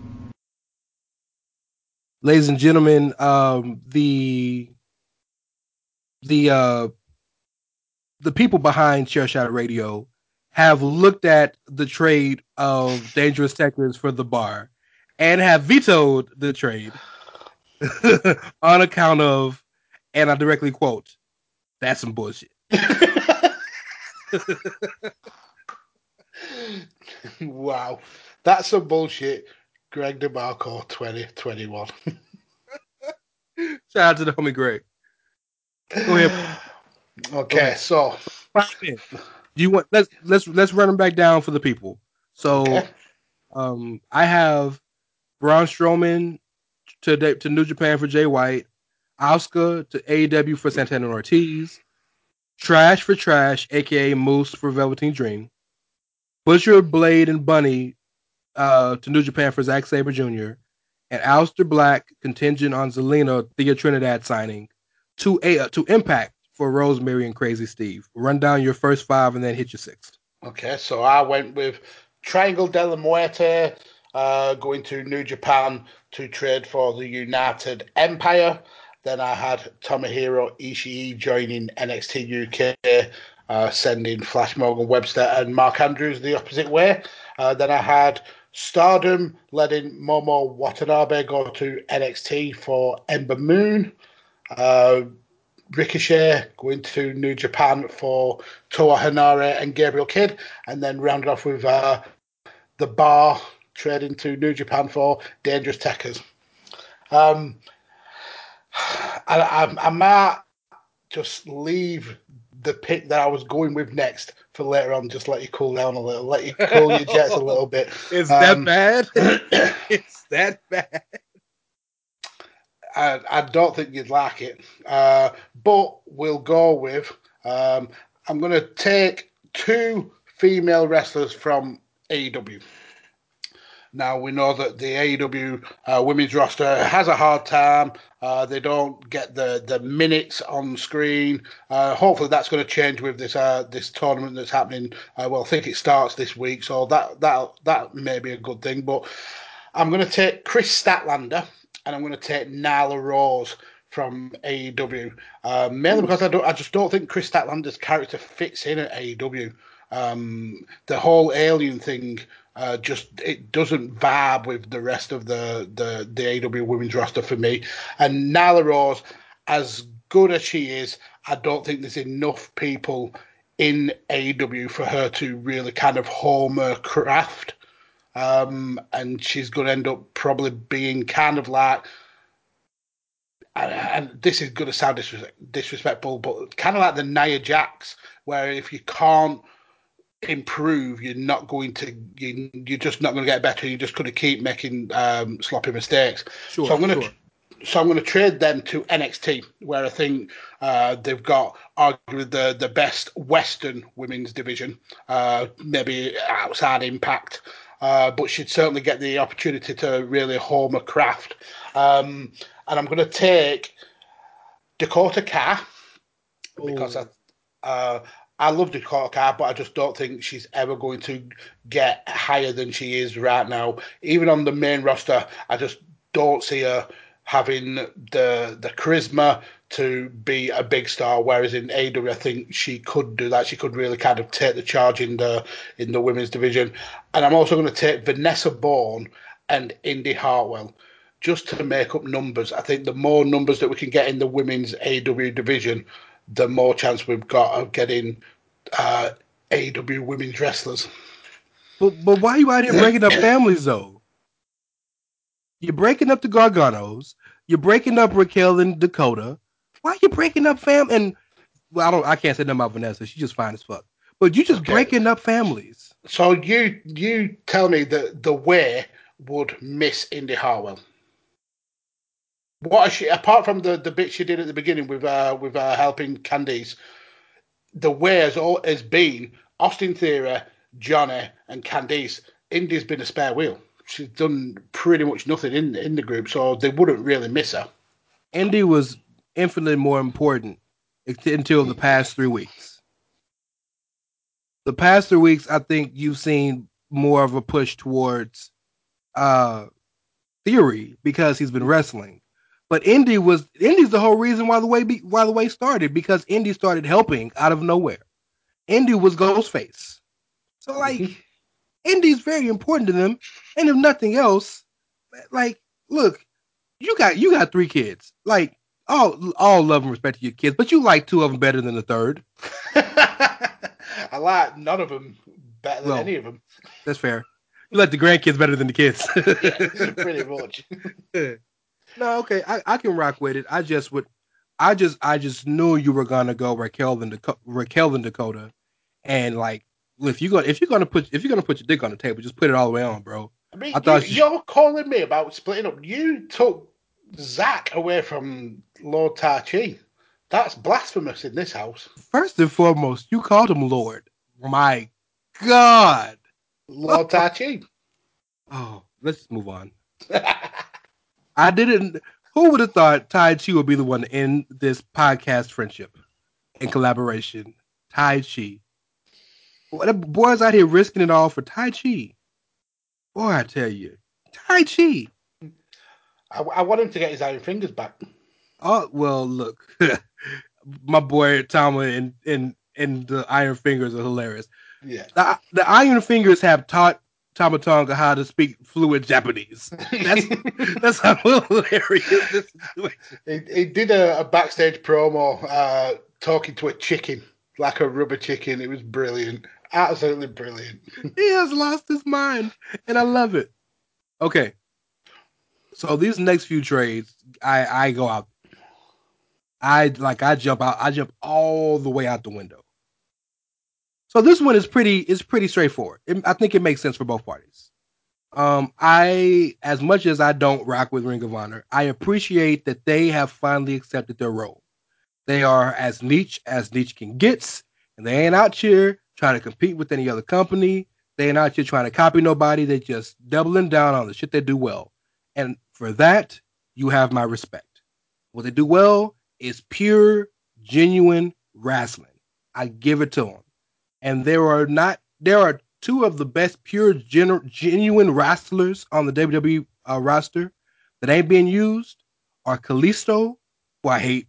Ladies and gentlemen, um, the the uh, the people behind Chairshot Radio have looked at the trade of Dangerous Tekkers for the bar and have vetoed the trade <laughs> on account of, and I directly quote, "That's some bullshit." <laughs> wow, that's some bullshit. Greg DeMarco, 2021. Shout out to the homie Greg. Go ahead. <sighs> Okay, so Pop in. Do you want let's let's let's run them back down for the people. So okay. um I have Braun Strowman to to New Japan for Jay White, Asuka to AEW for Santana and Ortiz, Trash for Trash, aka Moose for Velveteen Dream, Butcher, Blade, and Bunny uh, to New Japan for Zack Sabre Jr., and Aleister Black contingent on Zelina Thea Trinidad signing to a uh, to Impact for Rosemary and Crazy Steve. Run down your first five and then hit your sixth. Okay, so I went with Triangle de la Muerte uh, going to New Japan to trade for the United Empire. Then I had Tomohiro Ishii joining NXT UK, uh, sending Flash Morgan Webster and Mark Andrews the opposite way. Uh, then I had Stardom letting Momo Watanabe go to NXT for Ember Moon. Uh, Ricochet going to New Japan for Toa Henare and Gabriel Kidd, and then rounded off with uh, the Bar trading to New Japan for Dangerous Tekkers. Um, I, I, I might just leave the pick that I was going with next for later on. Just let you cool down a little, let you cool your jets a <laughs> little bit. Is Um, that bad? <clears throat> <laughs> it's that bad. I, I don't think you'd like it, uh, but we'll go with. Um, I'm going to take two female wrestlers from AEW. Now we know that the AEW uh, women's roster has a hard time. Uh, they don't get the, the minutes on screen. Uh, hopefully that's going to change with this uh, this tournament that's happening. Uh, well, I think it starts this week, so that that that may be a good thing. But I'm going to take Kris Statlander and I'm going to take Nyla Rose from AEW, uh, mainly because I don't, I just don't think Kris Statlander's character fits in at AEW. Um, the whole alien thing uh, just it doesn't vibe with the rest of the the the AEW women's roster for me. And Nyla Rose, as good as she is, I don't think there's enough people in AEW for her to really kind of home her craft um, and she's going to end up probably being kind of like, and this is going to sound disrespectful, but kind of like the Nia Jax, where if you can't improve, you're not going to, you, you're just not going to get better. You're just going to keep making um, sloppy mistakes. Sure, so I'm going to. sure. So I'm going to trade them to NXT, where I think uh, they've got arguably the the best Western women's division, uh, maybe outside Impact, uh, but she'd certainly get the opportunity to really home a craft. Um, and I'm going to take Dakota Kai because I, uh, I love Dakota Kai, but I just don't think she's ever going to get higher than she is right now. Even on the main roster, I just don't see her having the the charisma to be a big star. Whereas in AW, I think she could do that. She could really kind of take the charge in the in the women's division. And I'm also going to take Vanessa Borne and Indi Hartwell just to make up numbers. I think the more numbers that we can get in the women's AW division, the more chance we've got of getting uh, AEW women's wrestlers. But but why you out here breaking up families though? You're breaking up the Garganos. You're breaking up Raquel and Dakota. Why are you breaking up fam? And well, I don't. I can't say nothing about Vanessa. She's just fine as fuck. But you just Okay. breaking up families. So you you tell me that the way would miss Indi Hartwell. What is she apart from the, the bit she did at the beginning with uh with uh, helping Candice, the way has all has been Austin Theory, Johnny, and Candice. Indi's been a spare wheel. She's done pretty much nothing in in the group, so they wouldn't really miss her. Indi was infinitely more important until the past three weeks. The past three weeks, I think you've seen more of a push towards uh, Theory because he's been wrestling. But Indi was Indi's the whole reason why the way be, why the way started because Indi started helping out of nowhere. Indi was Ghostface, so mm-hmm. like Indi's very important to them, and if nothing else, like look, you got you got three kids. Like all all love and respect to your kids, but you like two of them better than the third. <laughs> I like none of them better than Well, any of them. That's fair. You like the grandkids better than the kids. <laughs> pretty <laughs> much. No, okay, I, I can rock with it. I just would, I just I just knew you were gonna go Raquel and Dakota, Raquel and Dakota, and like if you go if you're gonna put if you're gonna put your dick on the table, just put it all the way on, bro. I mean, I thought you, you're calling me about splitting up. You took Zack away from Lord Taichi. That's blasphemous in this house. First and foremost, you called him Lord. My God. Lord Taichi. <laughs> Oh, let's move on. <laughs> I didn't. Who would have thought Taichi would be the one to end this podcast friendship? in collaboration, Taichi. Boy, the boys out here risking it all for Taichi. Boy, I tell you, Taichi. I, I want him to get his iron fingers back. Oh well, look, <laughs> my boy Tama and and and the Iron Fingers are hilarious. Yeah. The, the Iron Fingers have taught Tama Tonga how to speak fluent Japanese. That's <laughs> that's how <laughs> hilarious this situation. He, he did a, a backstage promo uh, talking to a chicken, like a rubber chicken. It was brilliant. Absolutely brilliant. <laughs> He has lost his mind, and I love it. Okay, so these next few trades, I I go out. I like I jump out. I jump all the way out the window. So this one is pretty is pretty straightforward. It, I think it makes sense for both parties. Um, I as much as I don't rock with Ring of Honor, I appreciate that they have finally accepted their role. They are as niche as niche can get, and they ain't out here trying to compete with any other company. They ain't out here trying to copy nobody. They're just doubling down on the shit they do well. And for that, you have my respect. What they do well is pure, genuine wrestling. I give it to them. And there are not there are two of the best pure, genu- genuine wrestlers on the WWE uh, roster that ain't being used are Kalisto, who I hate,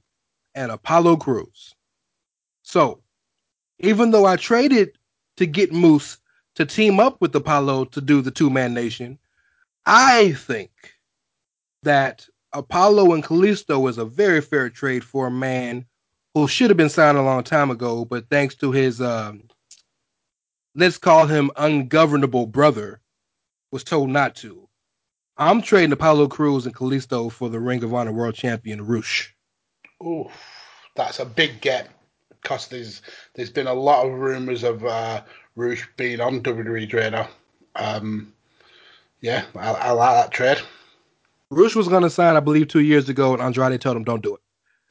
and Apollo Crews. So, even though I traded to get Moose to team up with Apollo to do the two man nation, I think that Apollo and Kalisto is a very fair trade for a man who should have been signed a long time ago, but thanks to his, um, let's call him ungovernable brother, was told not to. I'm trading Apollo Crews and Kalisto for the Ring of Honor World Champion Rush. Ooh, that's a big get because there's there's been a lot of rumors of uh, Rush being on WWE Radar. Um, yeah, I, I like that trade. Rush was going to sign, I believe, two years ago, and Andrade told him, don't do it.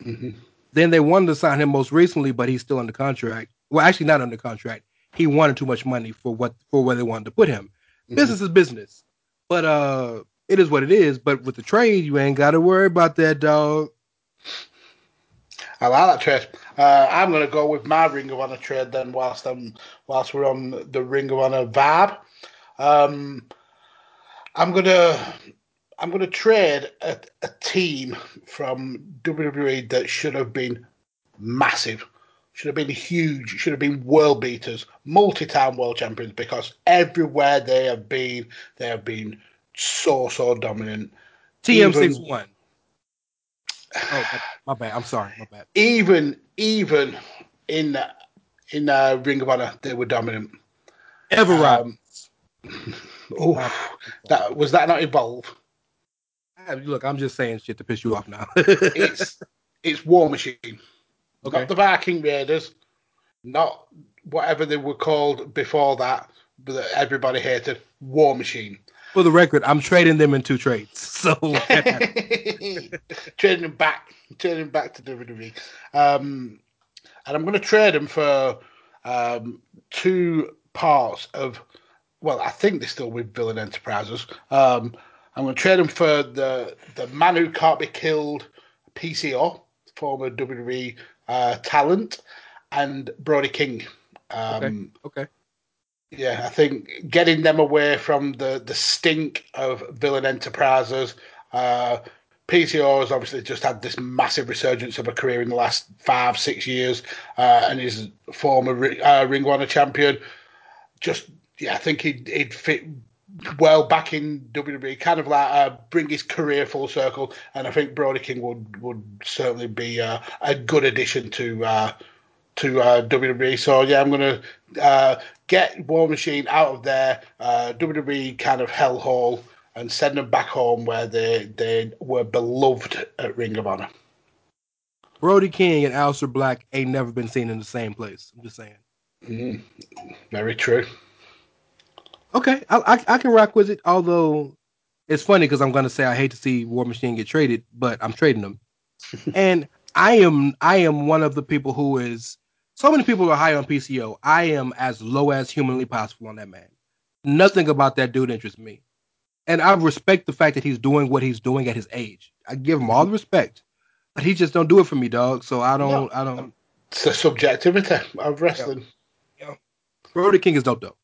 hmm Then they wanted to sign him most recently, but he's still under contract. Well, actually, not under contract. He wanted too much money for what for where they wanted to put him. Business is business, but uh, it is what it is. But with the trade, you ain't got to worry about that, dog. I like that trade. Uh, I'm going to go with my Ring of Honor trade then, whilst I'm whilst we're on the Ring of Honor vibe. Um, I'm gonna I'm gonna trade a, a team from WWE that should have been massive, should have been huge, should have been world beaters, multi-time world champions because everywhere they have been, they have been so so dominant. TM Even- six one. Oh, my, bad. I'm sorry. My bad. even even in in uh, Ring of Honor, they were dominant. Ever Um, <laughs> oh, that was that not evolve? Look, I'm just saying shit to piss you off now. It's <laughs> it's War Machine, Okay. not the Viking Raiders, not whatever they were called before that, but that everybody hated. War Machine. For the record, I'm trading them in two trades. <laughs> So <laughs> trading them back, trading them back to WWE. Um, and I'm going to trade them for um, two parts of. Well, I think they're still with Villain Enterprises. Um, I'm going to trade them for the the man who can't be killed, PCO, former WWE uh, talent, and Brody King. Um, okay. yeah, I think getting them away from the, the stink of Villain Enterprises. Uh, PCO has obviously just had this massive resurgence of a career in the last five, six years, uh, and is former uh, Ring Honor champion. Just, yeah, I think he'd, he'd fit well back in WWE, kind of like uh, bring his career full circle. And I think Brody King would would certainly be uh, a good addition to uh, to uh, WWE. So yeah, I'm gonna uh, get War Machine out of there, uh, WWE kind of hellhole, and send them back home where they they were beloved at Ring of Honor. Brody King and Aleister Black ain't never been seen in the same place. I'm just saying. Mhm. Very true. Okay, I, I I can rock with it. Although it's funny because I'm gonna say I hate to see War Machine get traded, but I'm trading them. <laughs> and I am I am one of the people who is so many people are high on PCO. I am as low as humanly possible on that man. Nothing about that dude interests me. And I respect the fact that he's doing what he's doing at his age. I give him all the respect. But he just don't do it for me, dog. So I don't No. I don't It's the subjectivity of wrestling. Brody King is dope though.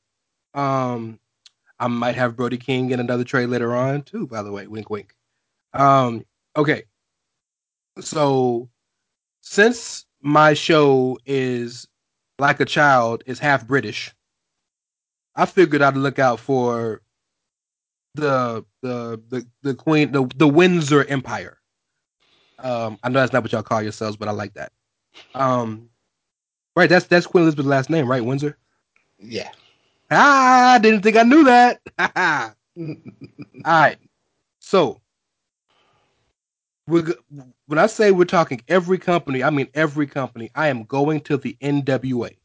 Um, I might have Brody King in another trade later on too. By the way, wink, wink. Um, okay. So, since my show is like a child is half British, I figured I'd look out for the the the the Queen the the Windsor Empire. Um, I know that's not what y'all call yourselves, but I like that. Um, right, that's that's Queen Elizabeth's last name, right? Windsor. Yeah. Ah, didn't think I knew that. <laughs> All right. So, we're, when I say we're talking every company, I mean every company. I am going to the NWA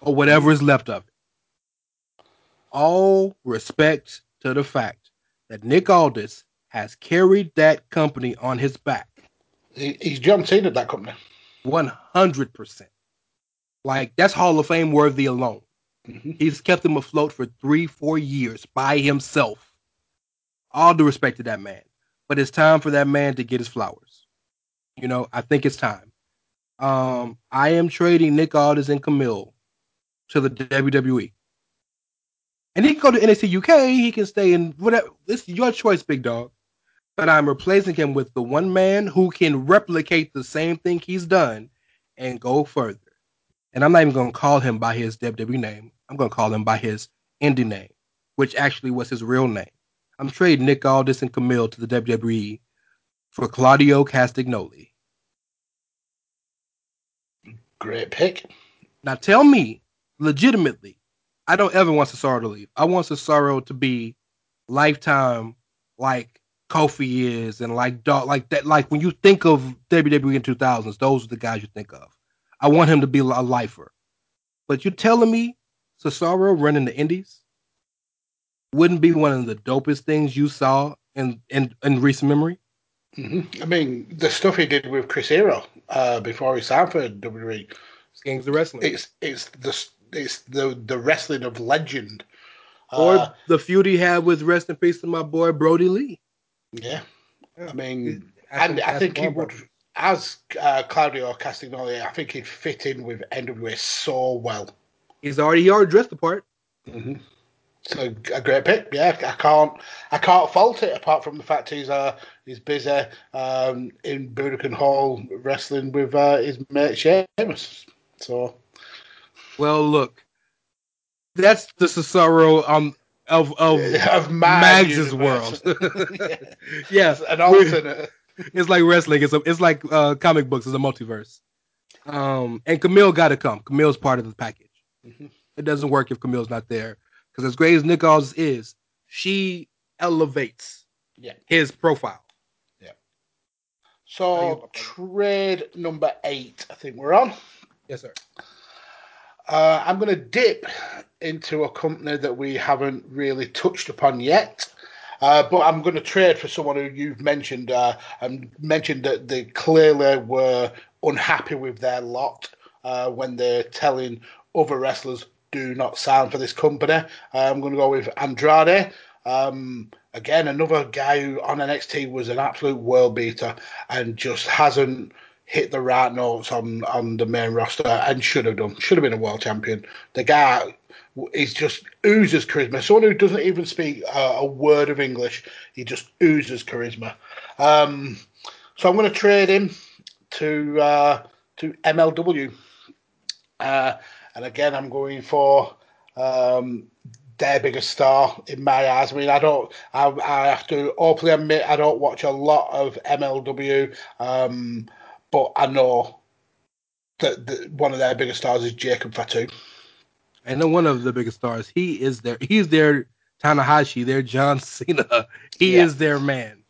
or whatever is left of it. All respect to the fact that Nick Aldis has carried that company on his back He, he's jumped at that company. 100%. Like, that's Hall of Fame worthy alone. Mhm. He's kept him afloat for three, four years by himself. All due respect to that man. But it's time for that man to get his flowers. You know, I think it's time. Um, I am trading Nick Aldis and Kamille to the WWE. And he can go to NXT UK, he can stay in whatever. This is your choice, big dog. But I'm replacing him with the one man who can replicate the same thing he's done and go further. And I'm not even going to call him by his WWE name. I'm going to call him by his indie name, which actually was his real name. I'm trading Nick Aldis and Kamille to the WWE for Claudio Castagnoli. Great pick. Now tell me, legitimately, I don't ever want Cesaro to leave. I want Cesaro to be lifetime like Kofi is and like dog like that. Like when you think of WWE in 2000s, those are the guys you think of. I want him to be a lifer. But you're telling me Cesaro running the Indies wouldn't be one of the dopest things you saw in in, in recent memory? hmm I mean, the stuff he did with Chris Hero uh, before he signed for WWE, Gangs of Wrestling. it's it's the it's the the wrestling of legend. or Uh, the feud he had with rest in peace to my boy Brodie Lee. yeah, I mean, That's and a- I that's think he would, brother. As uh, Claudio Castagnoli, I think he'd fit in with NWA so well. He's already already dressed the part. hmm So a great pick. Yeah, I can't I can't fault it apart from the fact he's uh he's busy um in Budokan Hall wrestling with uh, his mate Sheamus. So Well, look, that's the Cesaro um of of <laughs> of Mags' world. <laughs> <laughs> yeah. yeah, An alternate. It's like wrestling. It's a, it's like uh, comic books. It's a multiverse. Um, and Kamille got to come. Kamille's part of the package. Mhm. It doesn't work if Kamille's not there because as great as Nick is, she elevates Yeah. his profile. Yeah. So trade number eight, I think we're on. Yes, sir. Uh, I'm going to dip into a company that we haven't really touched upon yet. Uh, but I'm going to trade for someone who you've mentioned uh, and mentioned that they clearly were unhappy with their lot uh, when they're telling other wrestlers do not sign for this company. Uh, I'm going to go with Andrade. Um, again, another guy who on NXT was an absolute world beater and just hasn't hit the right notes on, on the main roster and should have done. Should have been a world champion. The guy is just oozes charisma. Someone who doesn't even speak uh, a word of English, he just oozes charisma. Um, so I'm going to trade him to uh, to MLW. Uh, and again, I'm going for um, their biggest star in my eyes. I mean, I don't. I, I have to openly admit I don't watch a lot of MLW, um, but I know that, that one of their biggest stars is Jacob Fatu. And then one of the biggest stars, he is their he's their Tanahashi, their John <laughs> Cena. He Yeah. is their man.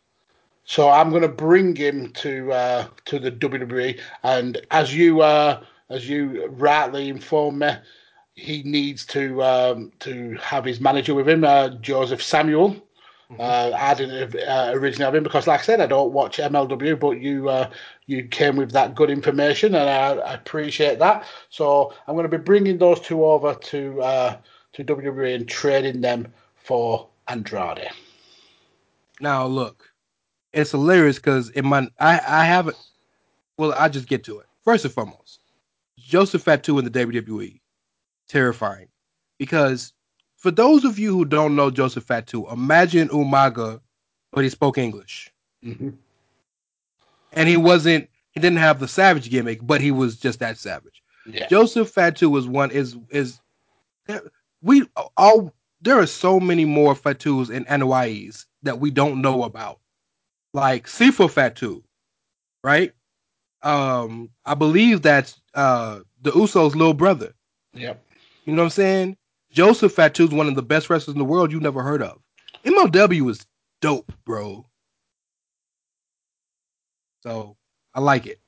So I'm going to bring him to uh, to the WWE, and as you uh, as you rightly informed me, he needs to um, to have his manager with him, uh, Josef Samael. Uh, I didn't uh, originally have him because, like I said, I don't watch MLW, but you uh, you came with that good information, and I, I appreciate that. So I'm going to be bringing those two over to uh, to WWE and trading them for Andrade. Now look, it's hilarious because in my I I haven't. Well, I just get to it first and foremost. Joseph Fatu in the WWE. Terrifying. Because for those of you who don't know Joseph Fatu, imagine Umaga, but he spoke English. Mm-hmm. And he wasn't, he didn't have the savage gimmick, but he was just that savage. Yeah. Joseph Fatu was one, is, is, we all, there are so many more Fatus and Anoa'is that we don't know about. Like Sifa Fatu, right? Um, I believe that's uh the Usos' little brother. Yep. You know what I'm saying? Joseph Fatu is one of the best wrestlers in the world you've never heard of. MLW is dope, bro. So I like it.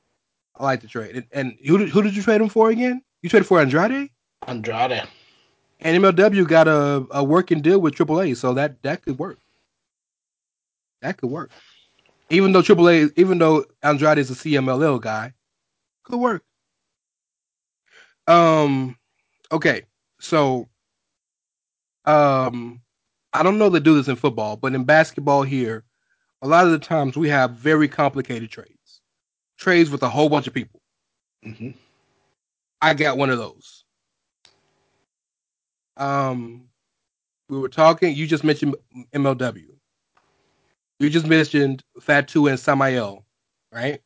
I like the trade. And, and who did, who did you trade him for again? You traded for Andrade? Andrade. And MLW got a, a working deal with AAA, so that that could work. That could work. Even though AAA, even though Andrade is a CMLL guy, could work. Um, okay, so, um, I don't know they do this in football, but in basketball here, a lot of the times we have very complicated trades, trades with a whole bunch of people. Mm-hmm. I got one of those. Um, we were talking. You just mentioned MLW. You just mentioned Fatu and Samael, right?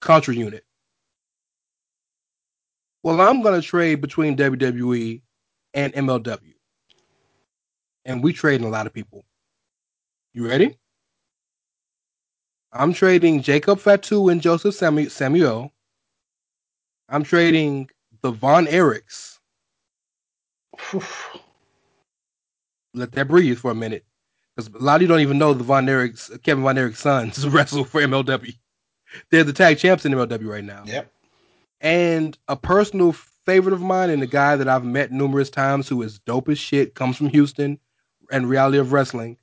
Contra unit. Well, I'm gonna trade between WWE and MLW, and we trading a lot of people. You ready? I'm trading Jacob Fatu and Joseph Samu- Samael. I'm trading the Von Erichs. <sighs> Let that breathe for a minute. Because a lot of you don't even know the Von Erichs, Kevin Von Erich's sons <laughs> wrestle for MLW. They're the tag champs in MLW right now. Yep. And a personal favorite of mine and a guy that I've met numerous times who is dope as shit, comes from Houston and reality of wrestling.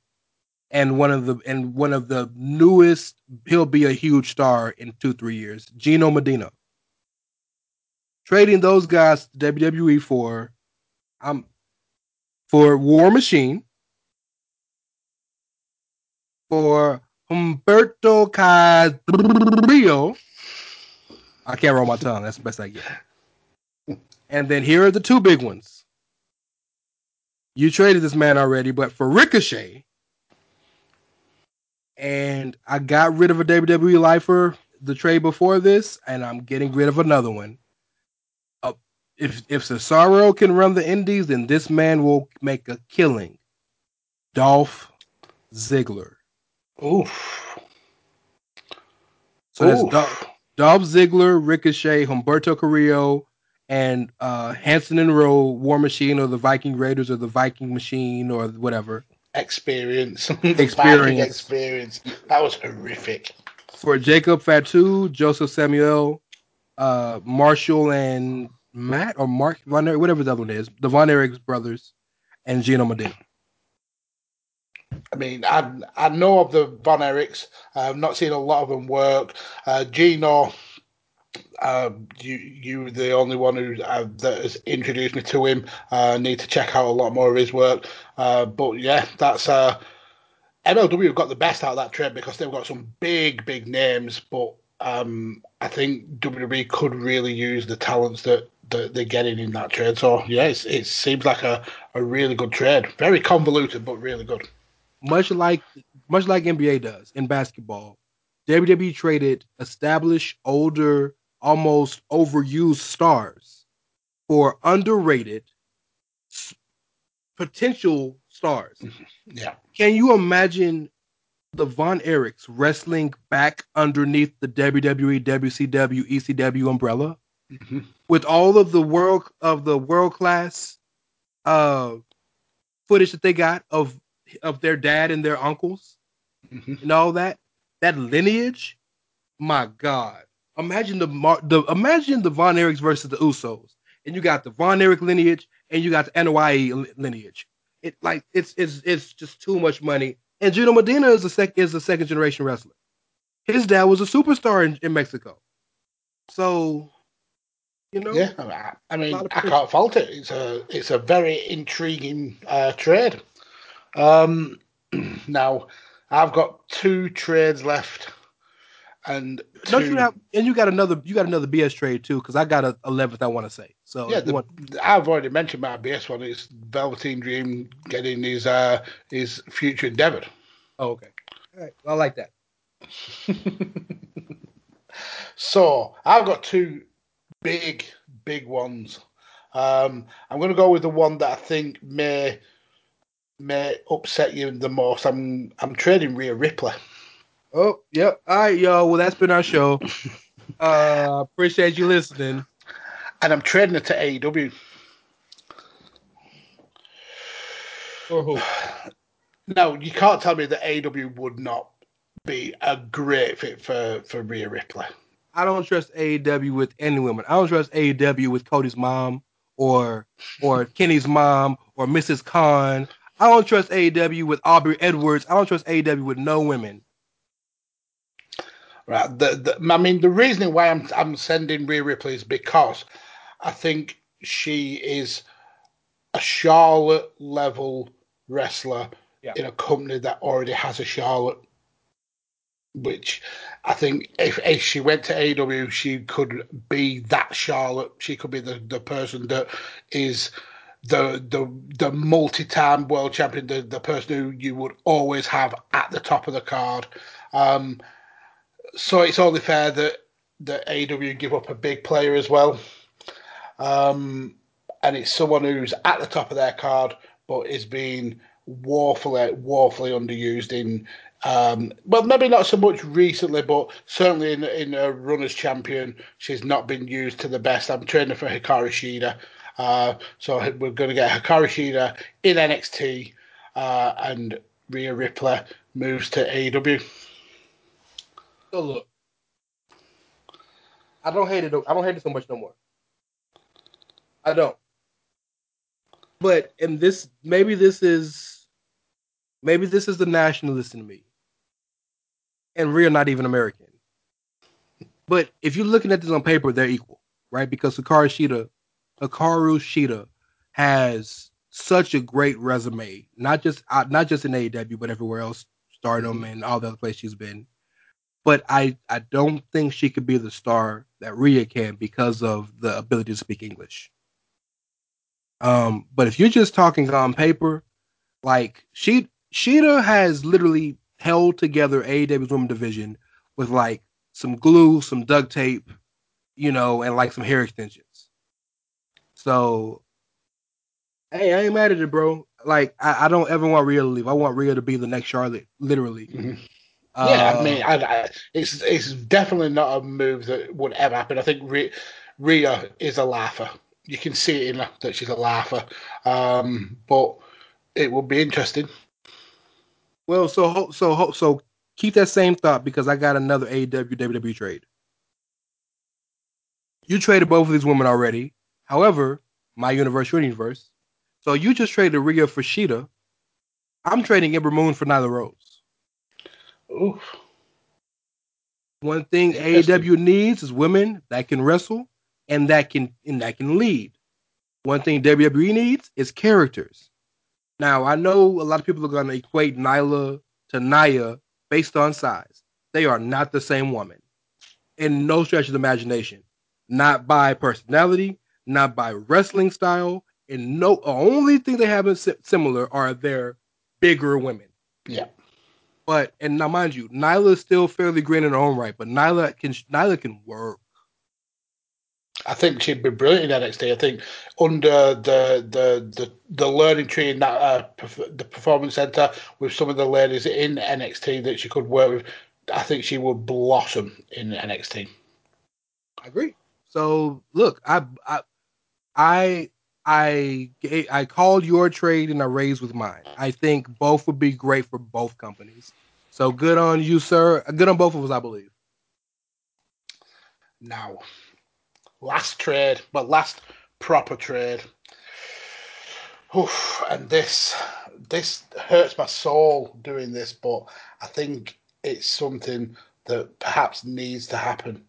And one of the and one of the newest, he'll be a huge star in two, three years. Gino Medina. Trading those guys to WWE for um for War Machine, for Humberto Carrillo. I can't roll my tongue. That's the best I get. And then here are the two big ones. You traded this man already, but for Ricochet, and I got rid of a WWE lifer the trade before this, and I'm getting rid of another one. Uh, if if Cesaro can run the Indies, then this man will make a killing. Dolph Ziggler. Oof. So that's Dolph, Dolph Ziggler, Ricochet, Humberto Carrillo, and uh, Hanson and Rowe, War Machine, or the Viking Raiders, or the Viking Machine, or whatever. Experience. <laughs> Experience. Experience. That was horrific. For Jacob Fatu, Josef Samael, uh, Marshall and Matt, or Mark Von whatever the other one is, the Von Erich brothers, and Gino Medina. I mean, I I know of the Von Erichs. I've not seen a lot of them work. Uh, Gino, uh, you you the only one who uh, that has introduced me to him. Uh, need to check out a lot more of his work. Uh, but yeah, that's uh, MLW got the best out of that trade because they've got some big big names. But um, I think WWE could really use the talents that. That they're getting in that trade, so yeah, it seems like a, a really good trade. Very convoluted, but really good. much like much like NBA does in basketball, WWE traded established, older, almost overused stars for underrated potential stars. Yeah. Can you imagine the Von Erichs wrestling back underneath the WWE, WCW, ECW umbrella Mhm. with all of the world of the world class uh, footage that they got of of their dad and their uncles Mhm. and all that that lineage? My God! Imagine the Mar- the imagine the Von Erichs versus the Usos, and you got the Von Erich lineage and you got the NYE lineage. It like it's it's it's just too much money. And Gino Medina is a sec is a second generation wrestler. His dad was a superstar in, in Mexico. So, you know, Yeah, I- I mean, I can't fault it. It's a it's a very intriguing uh, trade. Um, <clears throat> now, I've got two trades left. And Don't you have? And you got another. You got another BS trade too, because I got a eleventh. I want to say. So Yeah, the, want- I've already mentioned my BS one. is Velveteen Dream getting his uh, his future endeavor. oh, okay. All right. Well, I like that. <laughs> So I've got two big, big ones. Um, I'm going to go with the one that I think may may upset you the most. I'm I'm trading Rhea Ripley. Oh, yep. All right, y'all. Well, that's been our show. <laughs> uh, appreciate you listening. and I'm trading it to AEW. Or who? No, you can't tell me that AEW would not be a great fit for for Rhea Ripley. I don't trust AEW with any women. I don't trust AEW with Cody's mom or or <laughs> Kenny's mom or Mrs. Khan. I don't trust AEW with Aubrey Edwards. I don't trust AEW with no women. Right. The, the, I mean, the reasoning why I'm I'm sending Rhea Ripley is because I think she is a Charlotte level wrestler Yeah. in a company that already has a Charlotte. Which I think if, if she went to AW, she could be that Charlotte. She could be the, the person that is the the the multi time world champion, the, the person who you would always have at the top of the card. Um, so it's only fair that that AW give up a big player as well. Um, and it's someone who's at the top of their card, but is being woefully, woefully underused in. Um, well, maybe not so much recently, but certainly in in a run as champion, she's not been used to the best. I'm training for Hikaru Shida, uh, so we're going to get Hikaru Shida in NXT, uh, and Rhea Ripley moves to AEW. So look, I don't hate it. I don't hate it so much no more. I don't. But and this maybe this is maybe this is the nationalist in me. And we're not even American. But if you're looking at this on paper, they're equal, right? Because Hikaru Shida, Hikaru Shida has such a great resume, not just not just in AEW, but everywhere else, Stardom and all the other places she's been but I, I don't think she could be the star that Rhea can because of the ability to speak English. Um, but if you're just talking on paper, like she Shida has literally held together AEW's women division with like some glue, some duct tape, you know, and like some hair extensions. So hey, I ain't mad at it, bro. Like I, I don't ever want Rhea to leave. I want Rhea to be the next Charlotte, literally. Mhm. Yeah, Uh, I mean, I, I, it's it's definitely not a move that would ever happen. I think Rhea, Rhea is a laugher. You can see it in her that she's a laugher. Um, but it would be interesting. Well, so so so keep that same thought because I got another AEW WWE trade. You traded both of these women already. However, my universe, your universe. So you just traded Rhea for Shida. I'm trading Ember Moon for Nyla Rose. Oof. One thing. AEW needs is women that can wrestle and that can and that can lead. One thing WWE needs is characters. Now I know a lot of people are going to equate Nyla to Nia based on size. They are not the same woman, in no stretch of the imagination. Not by personality, not by wrestling style, and no. The only thing they have in similar are their bigger women. Yeah. But and now mind you, Nyla is still fairly green in her own right, but Nyla can Nyla can work. I think she'd be brilliant in NXT. I think under the the the, the learning tree in that uh, perf- the performance center with some of the ladies in NXT that she could work with, I think she would blossom in NXT. I agree. So look, I I I I I called your trade and I raised with mine. I think both would be great for both companies. So good on you, sir. Good on both of us, I believe. Now, last trade, but last proper trade. Oof, and this this hurts my soul doing this, but I think it's something that perhaps needs to happen.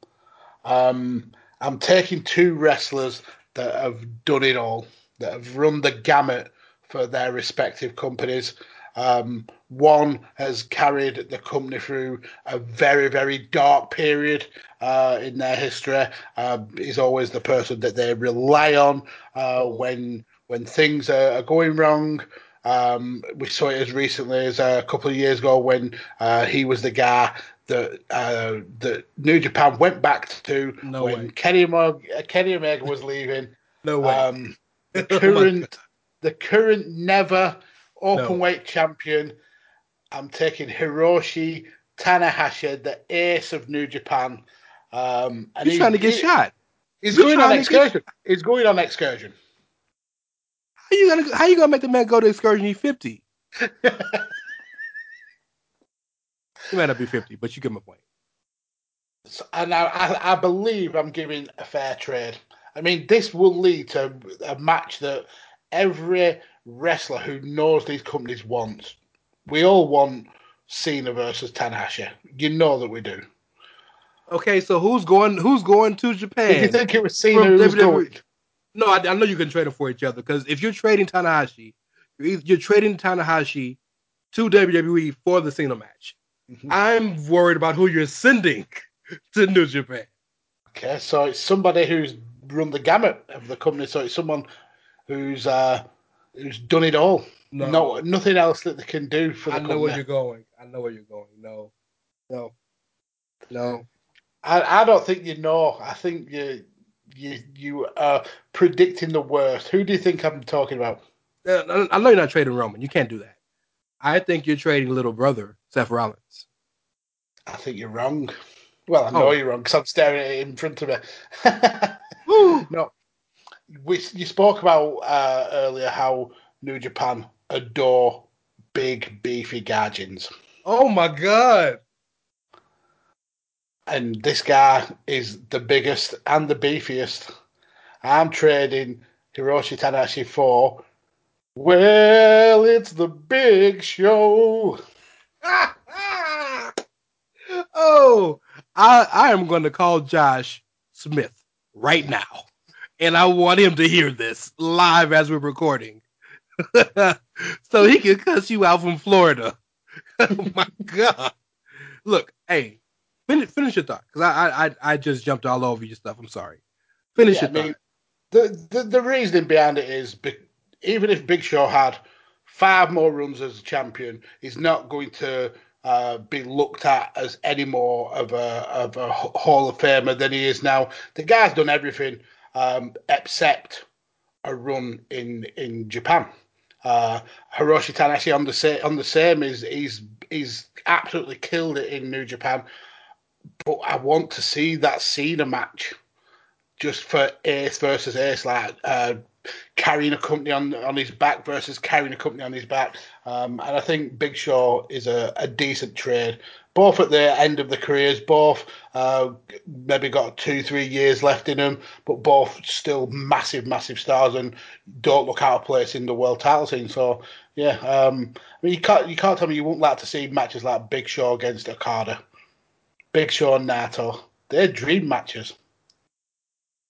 Um, I'm taking two wrestlers that have done it all, that have run the gamut for their respective companies. Um, one has carried the company through a very, very dark period uh, in their history. Uh, he's always the person that they rely on uh, when when things are, are going wrong. Um, we saw it as recently as a couple of years ago when uh, he was the guy that uh, that New Japan went back to No when way. Kenny Omega, Kenny Omega was leaving. No way. Um, the <laughs> Oh current the current never open No. weight champion. I'm taking Hiroshi Tanahashi, the ace of New Japan. Um, and He's trying to get he- shot. He's He's going on to get- excursion. He's going on excursion. How you gonna how you gonna make the man go to excursion? He's fifty. <laughs> He might not be fifty, but you get my point. and I, I, I believe I'm giving a fair trade. I mean, this will lead to a match that every wrestler who knows these companies wants. We all want Cena versus Tanahashi. You know that we do. Okay, so who's going? Who's going to Japan? You think it was Cena From who was going? No, I, I know you can trade them for each other because if you're trading Tanahashi, you're, you're trading Tanahashi to WWE for the Cena match. Mhm. I'm worried about who you're sending <laughs> to New Japan. Okay, so it's somebody who's run the gamut of the company. So it's someone who's uh, who's done it all. No, No, nothing else that they can do for the I know where you're going. I know where you're going. No, no, no. I, I don't think you know. I think you you you are predicting the worst. Who do you think I'm talking about? Uh, I I know you're not trading Roman. You can't do that. I think you're trading little brother Seth Rollins. I think you're wrong. Well, I know Oh. you're wrong because I'm staring at it in front of me. <laughs> No, we you spoke about uh, earlier how New Japan adore big beefy gaijins, Oh my god! and this guy is the biggest and the beefiest. I'm trading Hiroshi Tanahashi for. Well, it's the big show. <laughs> oh, I I am going to call Josh Smith right now, and I want him to hear this live as we're recording, <laughs> so he can cuss you out from Florida. <laughs> oh my god! Look, hey, finish finish your thought because I, I I I just jumped all over your stuff. I'm sorry. Finish Yeah, your I mean, thought. the, the the reasoning behind it is even if Big Show had five more runs as a champion, he's not going to uh, be looked at as any more of a of a Hall of Famer than he is now. The guy's done everything um, except a run in in Japan. Uh, Hiroshi on the same on the same is he's he's absolutely killed it in New Japan. But I want to see that Cena match just for Ace versus Ace, like uh, carrying a company on on his back versus carrying a company on his back. Um, and I think Big Show is a, a decent trade. Both at the end of the careers, both uh, maybe got two, three years left in them, but both still massive, massive stars and don't look out of place in the world title scene. So yeah, um, I mean you can't you can't tell me you wouldn't like to see matches like Big Show against Okada, Big Show and Naito. They're dream matches.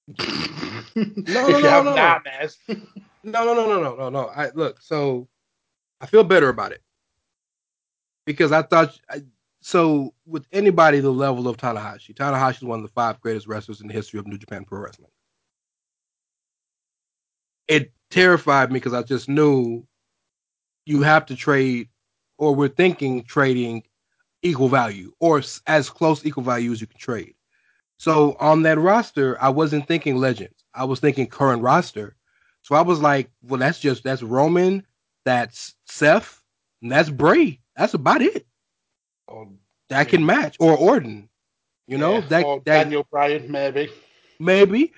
<laughs> if no, you no, have no. nightmares. No, no, no, no, no, no, no. I look. So I feel better about it because I thought. I, so with anybody the level of Tanahashi, Tanahashi is one of the five greatest wrestlers in the history of New Japan Pro Wrestling. It terrified me because I just knew you have to trade, or we're thinking trading equal value or as close equal value as you can trade. So on that roster, I wasn't thinking legends. I was thinking current roster. So I was like, well, that's just that's Roman, that's Seth, and that's Bray. That's about it. Or, That can match or Orton. You know yeah, that or that Daniel Bryan, maybe. maybe.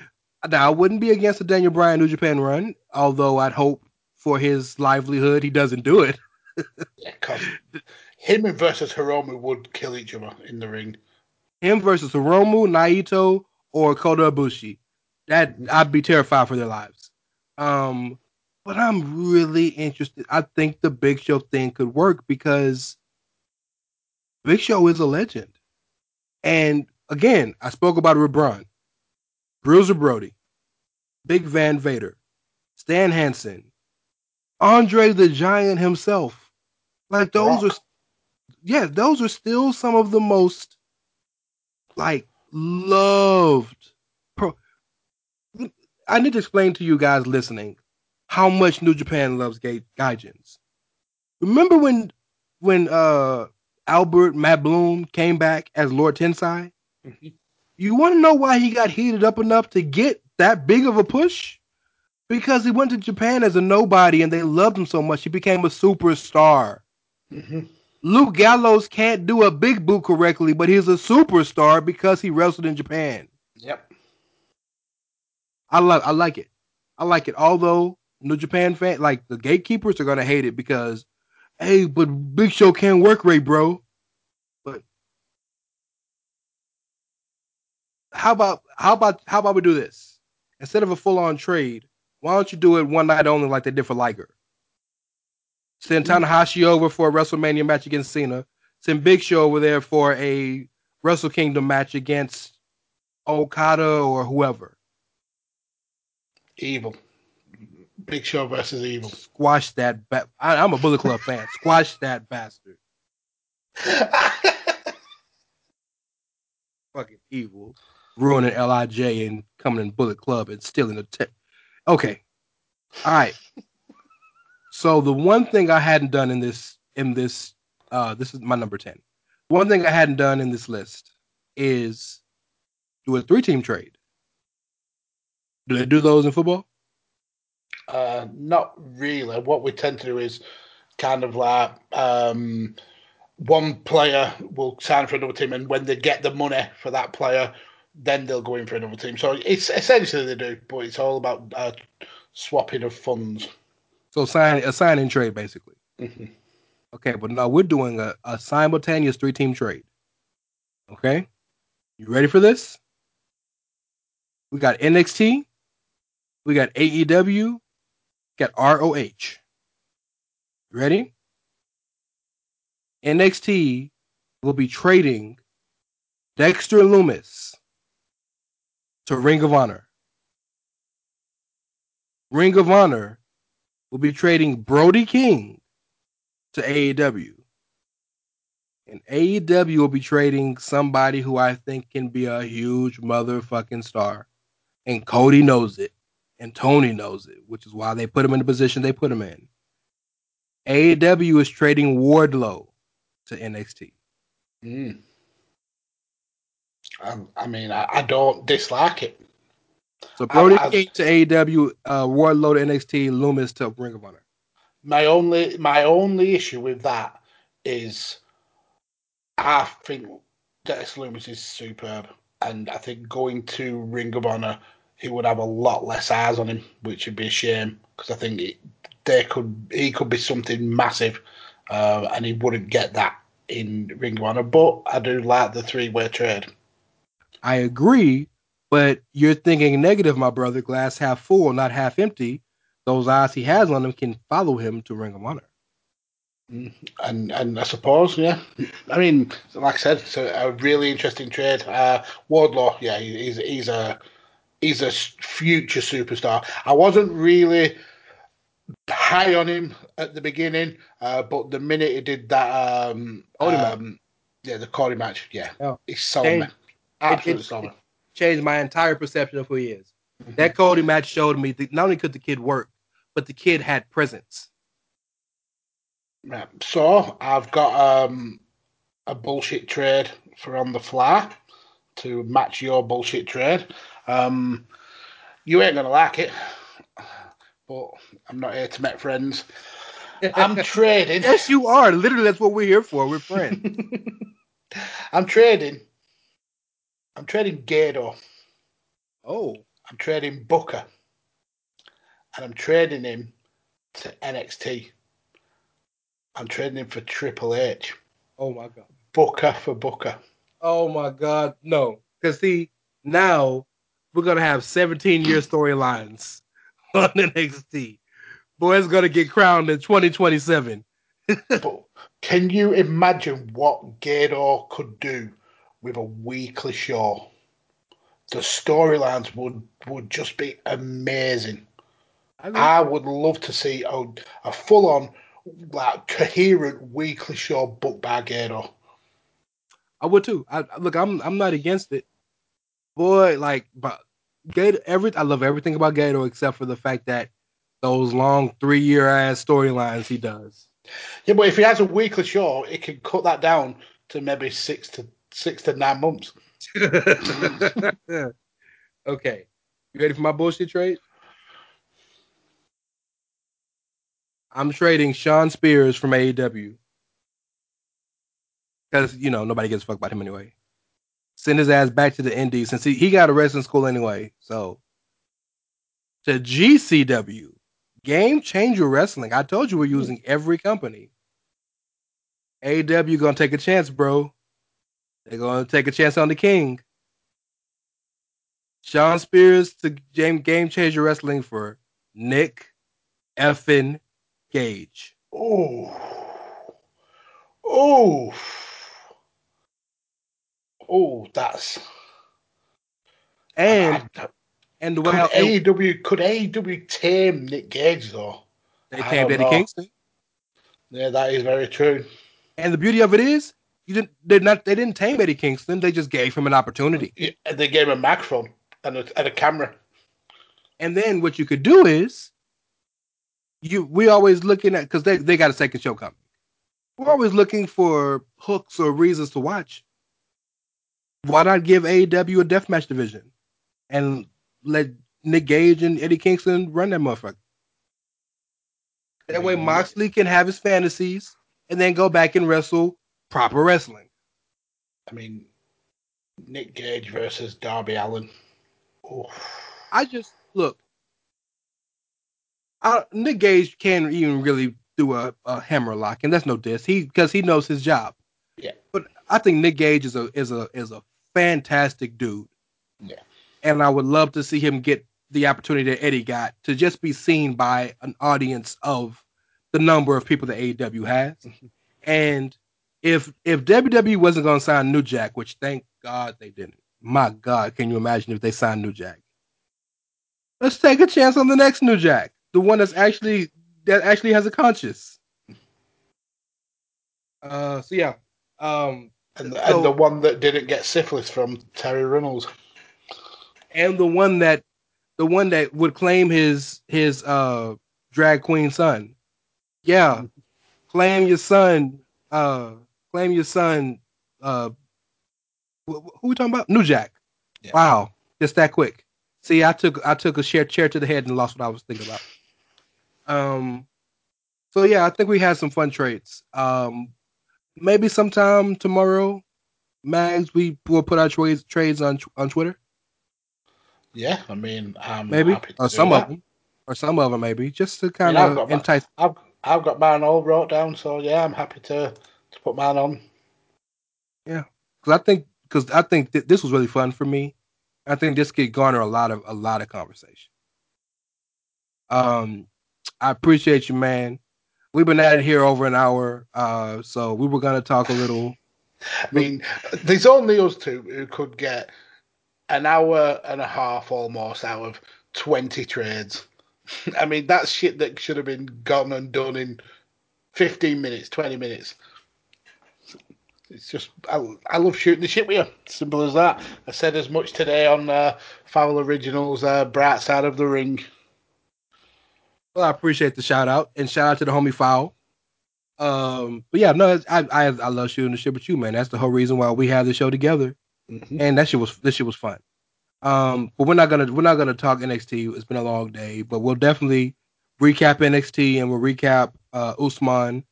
Now I wouldn't be against the Daniel Bryan New Japan run, although I'd hope for his livelihood he doesn't do it. <laughs> Yeah, 'cause him versus Hiromu would kill each other in the ring. Him versus Hiromu, Naito, or Kota Ibushi. That I'd be terrified for their lives. Um, but I'm really interested. I think the Big Show thing could work because Big Show is a legend. And again, I spoke about Braun, Bruiser Brody, Big Van Vader, Stan Hansen, Andre the Giant himself. Like those Rock. are, yeah, those are still some of the most like loved. Pro- I need to explain to you guys listening how much New Japan loves gay gaijins. Remember when when uh Albert Matt Bloom came back as Lord Tensai? You want to know why he got heated up enough to get that big of a push? Because he went to Japan as a nobody and they loved him so much he became a superstar. Mhm. Luke Gallows can't do a big boot correctly, but he's a superstar because he wrestled in Japan. Yep. I like I like it. I like it. Although New Japan fan like the gatekeepers are gonna hate it because hey, but Big Show can't work right, bro. But how about how about how about we do this? Instead of a full on trade, why don't you do it one night only like they did for Liger? Send mm-hmm. Tanahashi over for a WrestleMania match against Cena. Send Big Show over there for a Wrestle Kingdom match against Okada or whoever. Evil. Big Show versus Evil. Squash that. Ba- I, I'm a Bullet Club fan. <laughs> Squash that bastard. <laughs> Fucking evil. Ruining LIJ and coming in Bullet Club and stealing the tip. Okay. All right. So the one thing I hadn't done in this in this uh this is my number 10. One thing I hadn't done in this list is do a three team trade. Do they do those in football? Uh, not really. What we tend to do is kind of like um, one player will sign for another team, and when they get the money for that player, then they'll go in for another team. So it's essentially they do, but it's all about uh, swapping of funds. So sign a sign and trade basically. Mhm. Okay, but now we're doing a, a simultaneous three team trade. Okay? You ready for this? We got NXT, we got AEW, got ROH. Ready? NXT will be trading Dexter Lumis to Ring of Honor. Ring of Honor will be trading Brody King to AEW. And AEW will be trading somebody who I think can be a huge motherfucking star. And Cody knows it. And Tony knows it, which is why they put him in the position they put him in. AEW is trading Wardlow to NXT. Mm. Um, I mean, I, I don't dislike it. So Brody I- I- King to AEW, uh, Wardlow to NXT, Lumis to Ring of Honor. My only my only issue with that is I think Dennis Lumis is superb, and I think going to Ring of Honor, he would have a lot less eyes on him, which would be a shame because I think it, there could he could be something massive, uh, and he wouldn't get that in Ring of Honor. But I do like the three way trade. I agree, but you're thinking negative, my brother. Glass half full, not half empty. Those eyes he has on him can follow him to Ring of Honor. and and I suppose, yeah. I mean, like I said, it's a, a really interesting trade. Uh, Wardlow, yeah, he- he's he's a he's a future superstar. I wasn't really high on him at the beginning, uh, but the minute he did that, um, um yeah, the Cody match, yeah, Yeah. he sold Hey, me, it- absolutely me. Changed my entire perception of who he is. That Cody match showed me that not only could the kid work, but the kid had presence. Right. So I've got um, a bullshit trade for on the fly to match your bullshit trade. Um, you ain't gonna like it, but I'm not here to make friends. I'm <laughs> trading. Yes, you are. Literally, that's what we're here for. We're friends. <laughs> I'm trading. I'm trading Gedo. oh, I'm trading Booker. And I'm trading him to NXT. I'm trading him for Triple H. oh my god. Booker for Booker. Oh my god. No, because see, now we're gonna have 17 year storylines <laughs> on NXT. Boy's gonna get crowned in 2027. <laughs> but can you imagine what Gedo could do with a weekly show? The storylines would would just be amazing. I. I would love to see a, a full on like coherent weekly show booked by Gedo. I would too. I look, I'm I'm not against it. Boy, like but Gedo every I love everything about Gedo except for the fact that those long three year ass storylines he does. Yeah, but if he has a weekly show, it can cut that down to maybe six to six to nine months. <laughs> okay. You ready for my bullshit trade? I'm trading Shawn Spears from AEW. Because, you know, nobody gives a fuck about him anyway. Send his ass back to the Indies since he, he got a wrestling school anyway. So, to GCW, Game Changer Wrestling. I told you we're using every company. AW gonna take a chance, bro. They're gonna take a chance on the King. Shawn Spears to Game Game Changer Wrestling for Nick effin Gage. Oh, oh, oh! That's and I, I, and the could way AEW could AEW tame Nick Gage though? They tamed Eddie Kingston. Yeah, that is very true. And the beauty of it is, you didn't. They not. They didn't tame Eddie Kingston. They just gave him an opportunity. Yeah, and they gave him a microphone and a, and a camera. And then what you could do is, you we always looking at because they they got a second show coming. We're always looking for hooks or reasons to watch. Why not give AEW a deathmatch division and let Nick Gage and Eddie Kingston run that motherfucker? That way mm-hmm. Moxley can have his fantasies and then go back and wrestle proper wrestling. I mean, Nick Gage versus Darby Allin. I just look. I, Nick Gage can't even really do a, a hammer lock, and that's no diss. He because he knows his job. Yeah. But I think Nick Gage is a is a is a fantastic dude. Yeah. And I would love to see him get the opportunity that Eddie got to just be seen by an audience of the number of people that AEW has. and if if WWE wasn't going to sign New Jack, which thank God they didn't. My God, can you imagine if they signed New Jack? Let's take a chance on the next New Jack, the one that's actually that actually has a conscience. Uh, so yeah, um, and, so, and the one that didn't get syphilis from Terry Reynolds, and the one that the one that would claim his his uh drag queen son. Yeah, claim your son. Uh, claim your son. Uh, who we talking about? New Jack. Yeah. Wow, just that quick. See, I took I took a chair chair to the head and lost what I was thinking about. Um, so yeah, I think we had some fun trades. Um, maybe sometime tomorrow, Mags, we will put our trades trades on on Twitter. Yeah, I mean, I'm maybe happy to or some that. of them, or some of them maybe, just to kind I've of got my- entice. I've I've got mine all wrote down, so yeah, I'm happy to to put mine on. Yeah, because I think because I think th- this was really fun for me. I think this could garner a lot of a lot of conversation. Um, I appreciate you, man. We've been at it here over an hour, uh, so we were gonna talk a little. I mean, there's only us two who could get an hour and a half almost out of 20 trades. I mean, that's shit that should have been gone and done in 15 minutes, 20 minutes. It's just, I, I love shooting the shit with you. Simple as that. I said as much today on uh, Foul Originals, uh, Side of the Ring. Well, I appreciate the shout out and shout out to the homie Foul. Um, but yeah, no, I, I I love shooting the shit with you, man. That's the whole reason why we have the show together. and that shit was this shit was fun. Um, but we're not gonna we're not gonna talk NXT. It's been a long day, but we'll definitely recap NXT and we'll recap uh, Usman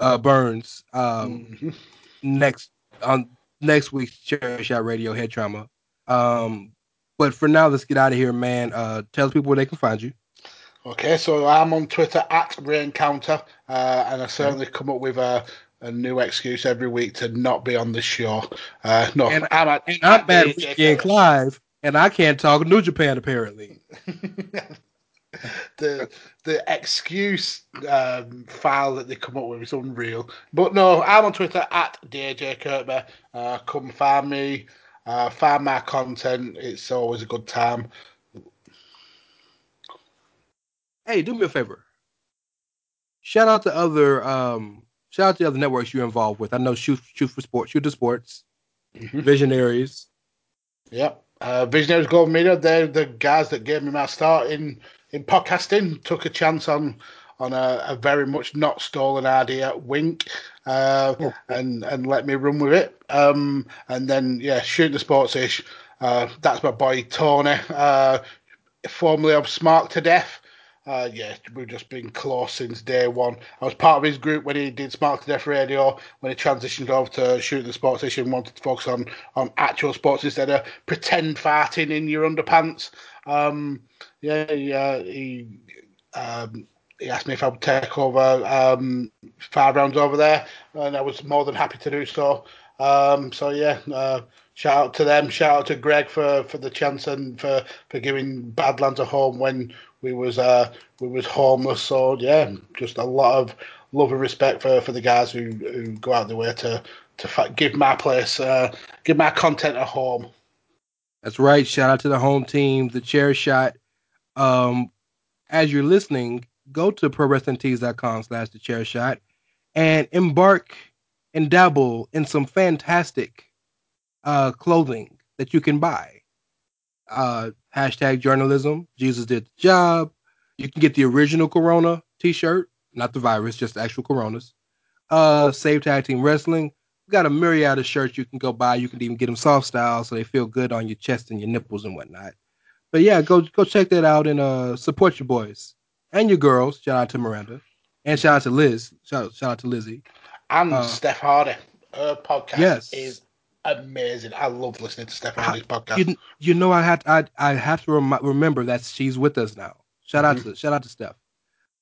uh, Burns um, Mhm. next on next week's Chairshot Radio Head Trauma. Um, but for now, let's get out of here, man. Uh, tell people where they can find you. Okay, so I'm on Twitter at Rain Counter, uh, and I certainly come up with a, a new excuse every week to not be on the show. Uh, no, And- I'm at, And I'm at bad DJ Ricky Clive, and I can't talk New Japan apparently. <laughs> the the excuse um, file that they come up with is unreal. But no, I'm on Twitter at DJ Kirkby. Uh, come find me, uh, find my content. It's always a good time. Hey, do me a favor. shout out to other um, shout out to the other networks you're involved with. I know Shoot Shoot for Sports, Shoot to Sports, Mhm. Visionaries. Yep. Uh, Visionaries Global Media, they're the guys that gave me my start in, in podcasting. Took a chance on on a, a very much not stolen idea, Wink, uh, and and let me run with it. Um, and then yeah, shooting the sports ish. Uh, that's my boy Tony, uh, formerly of Smart to Death. Uh, yeah, we've just been close since day one. I was part of his group when he did Smart to Death Radio, when he transitioned over to shooting the sports station, wanted to focus on, on actual sports instead of pretend farting in your underpants. Um, yeah, yeah, he, um, he asked me if I would take over um, five rounds over there, and I was more than happy to do so. Um, so yeah, uh, shout out to them. Shout out to Greg for, for the chance and for, for giving Badlands a home when we was uh, we was homeless. So yeah, just a lot of love and respect for, for the guys who, who go out their way to to give my place, uh, give my content a home. That's right. Shout out to the home team, the chair shot. Um, as you're listening, go to prowrestlingtees.com slash the chair shot and embark and dabble in some fantastic uh, clothing that you can buy. Uh, hashtag journalism. Jesus did the job. You can get the original Corona t-shirt, not the virus, just the actual Coronas. Uh, Save Tag Team Wrestling. We got a myriad of shirts you can go buy. You can even get them soft style so they feel good on your chest and your nipples and whatnot. But yeah, go go check that out and uh support your boys and your girls. Shout out to Miranda and shout out to Liz. Shout shout out to Lizzie. And Uh, Steph Hardy, her podcast Yes. is amazing. I love listening to Steph Hardy's podcast. You, you know I had I I have to rem- remember that she's with us now. Shout out to shout out to Steph.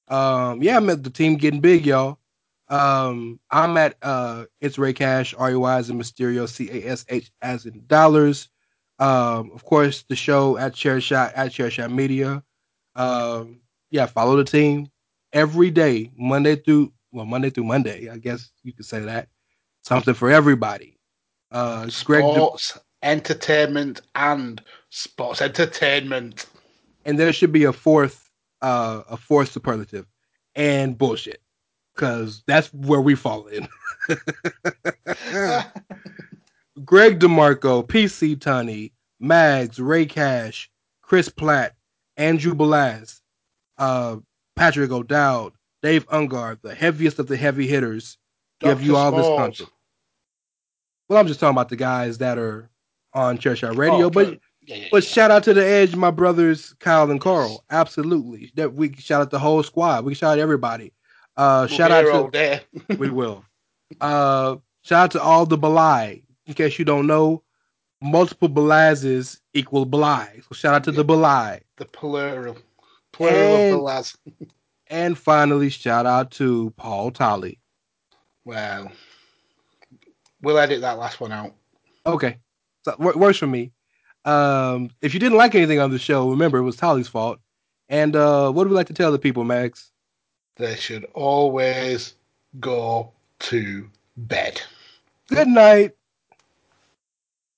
Um yeah, I'm at the team getting big, y'all. Um I'm at uh it's Rey Cash, R E Y as in Mysterio, C A S H as in dollars. Um of course the show at Chair Shot at Chair Shot Media. Um yeah, follow the team every day, Monday through well, Monday through Monday, I guess you could say that. Something for everybody. Uh Greg De- sports entertainment and sports entertainment. and there should be a fourth uh a fourth superlative and bullshit because that's where we fall in <laughs> greg demarco pc tunney mags ray cash chris platt andrew belaz uh patrick o'dowd dave ungard the heaviest of the heavy hitters give you all this Smalls. content well i'm just talking about the guys that are on church radio Oh, but yeah, yeah, but yeah. shout out to the Edge, my brothers Kyle and Carl. Absolutely. That we shout out the whole squad. We shout out everybody. Uh We'll shout out to all <laughs> we will. <laughs> Uh shout out to all the Belai. In case you don't know, multiple Belazes equal Belai. So shout out to the Belai. the plural, plural And- of the. <laughs> And finally, shout out to Paul Tolley. Well, we'll edit that last one out. Okay. So for me. Um if you didn't like anything on the show, remember it was Tolley's fault. And uh what do we like to tell the people, Mags? They should always go to bed. Good night.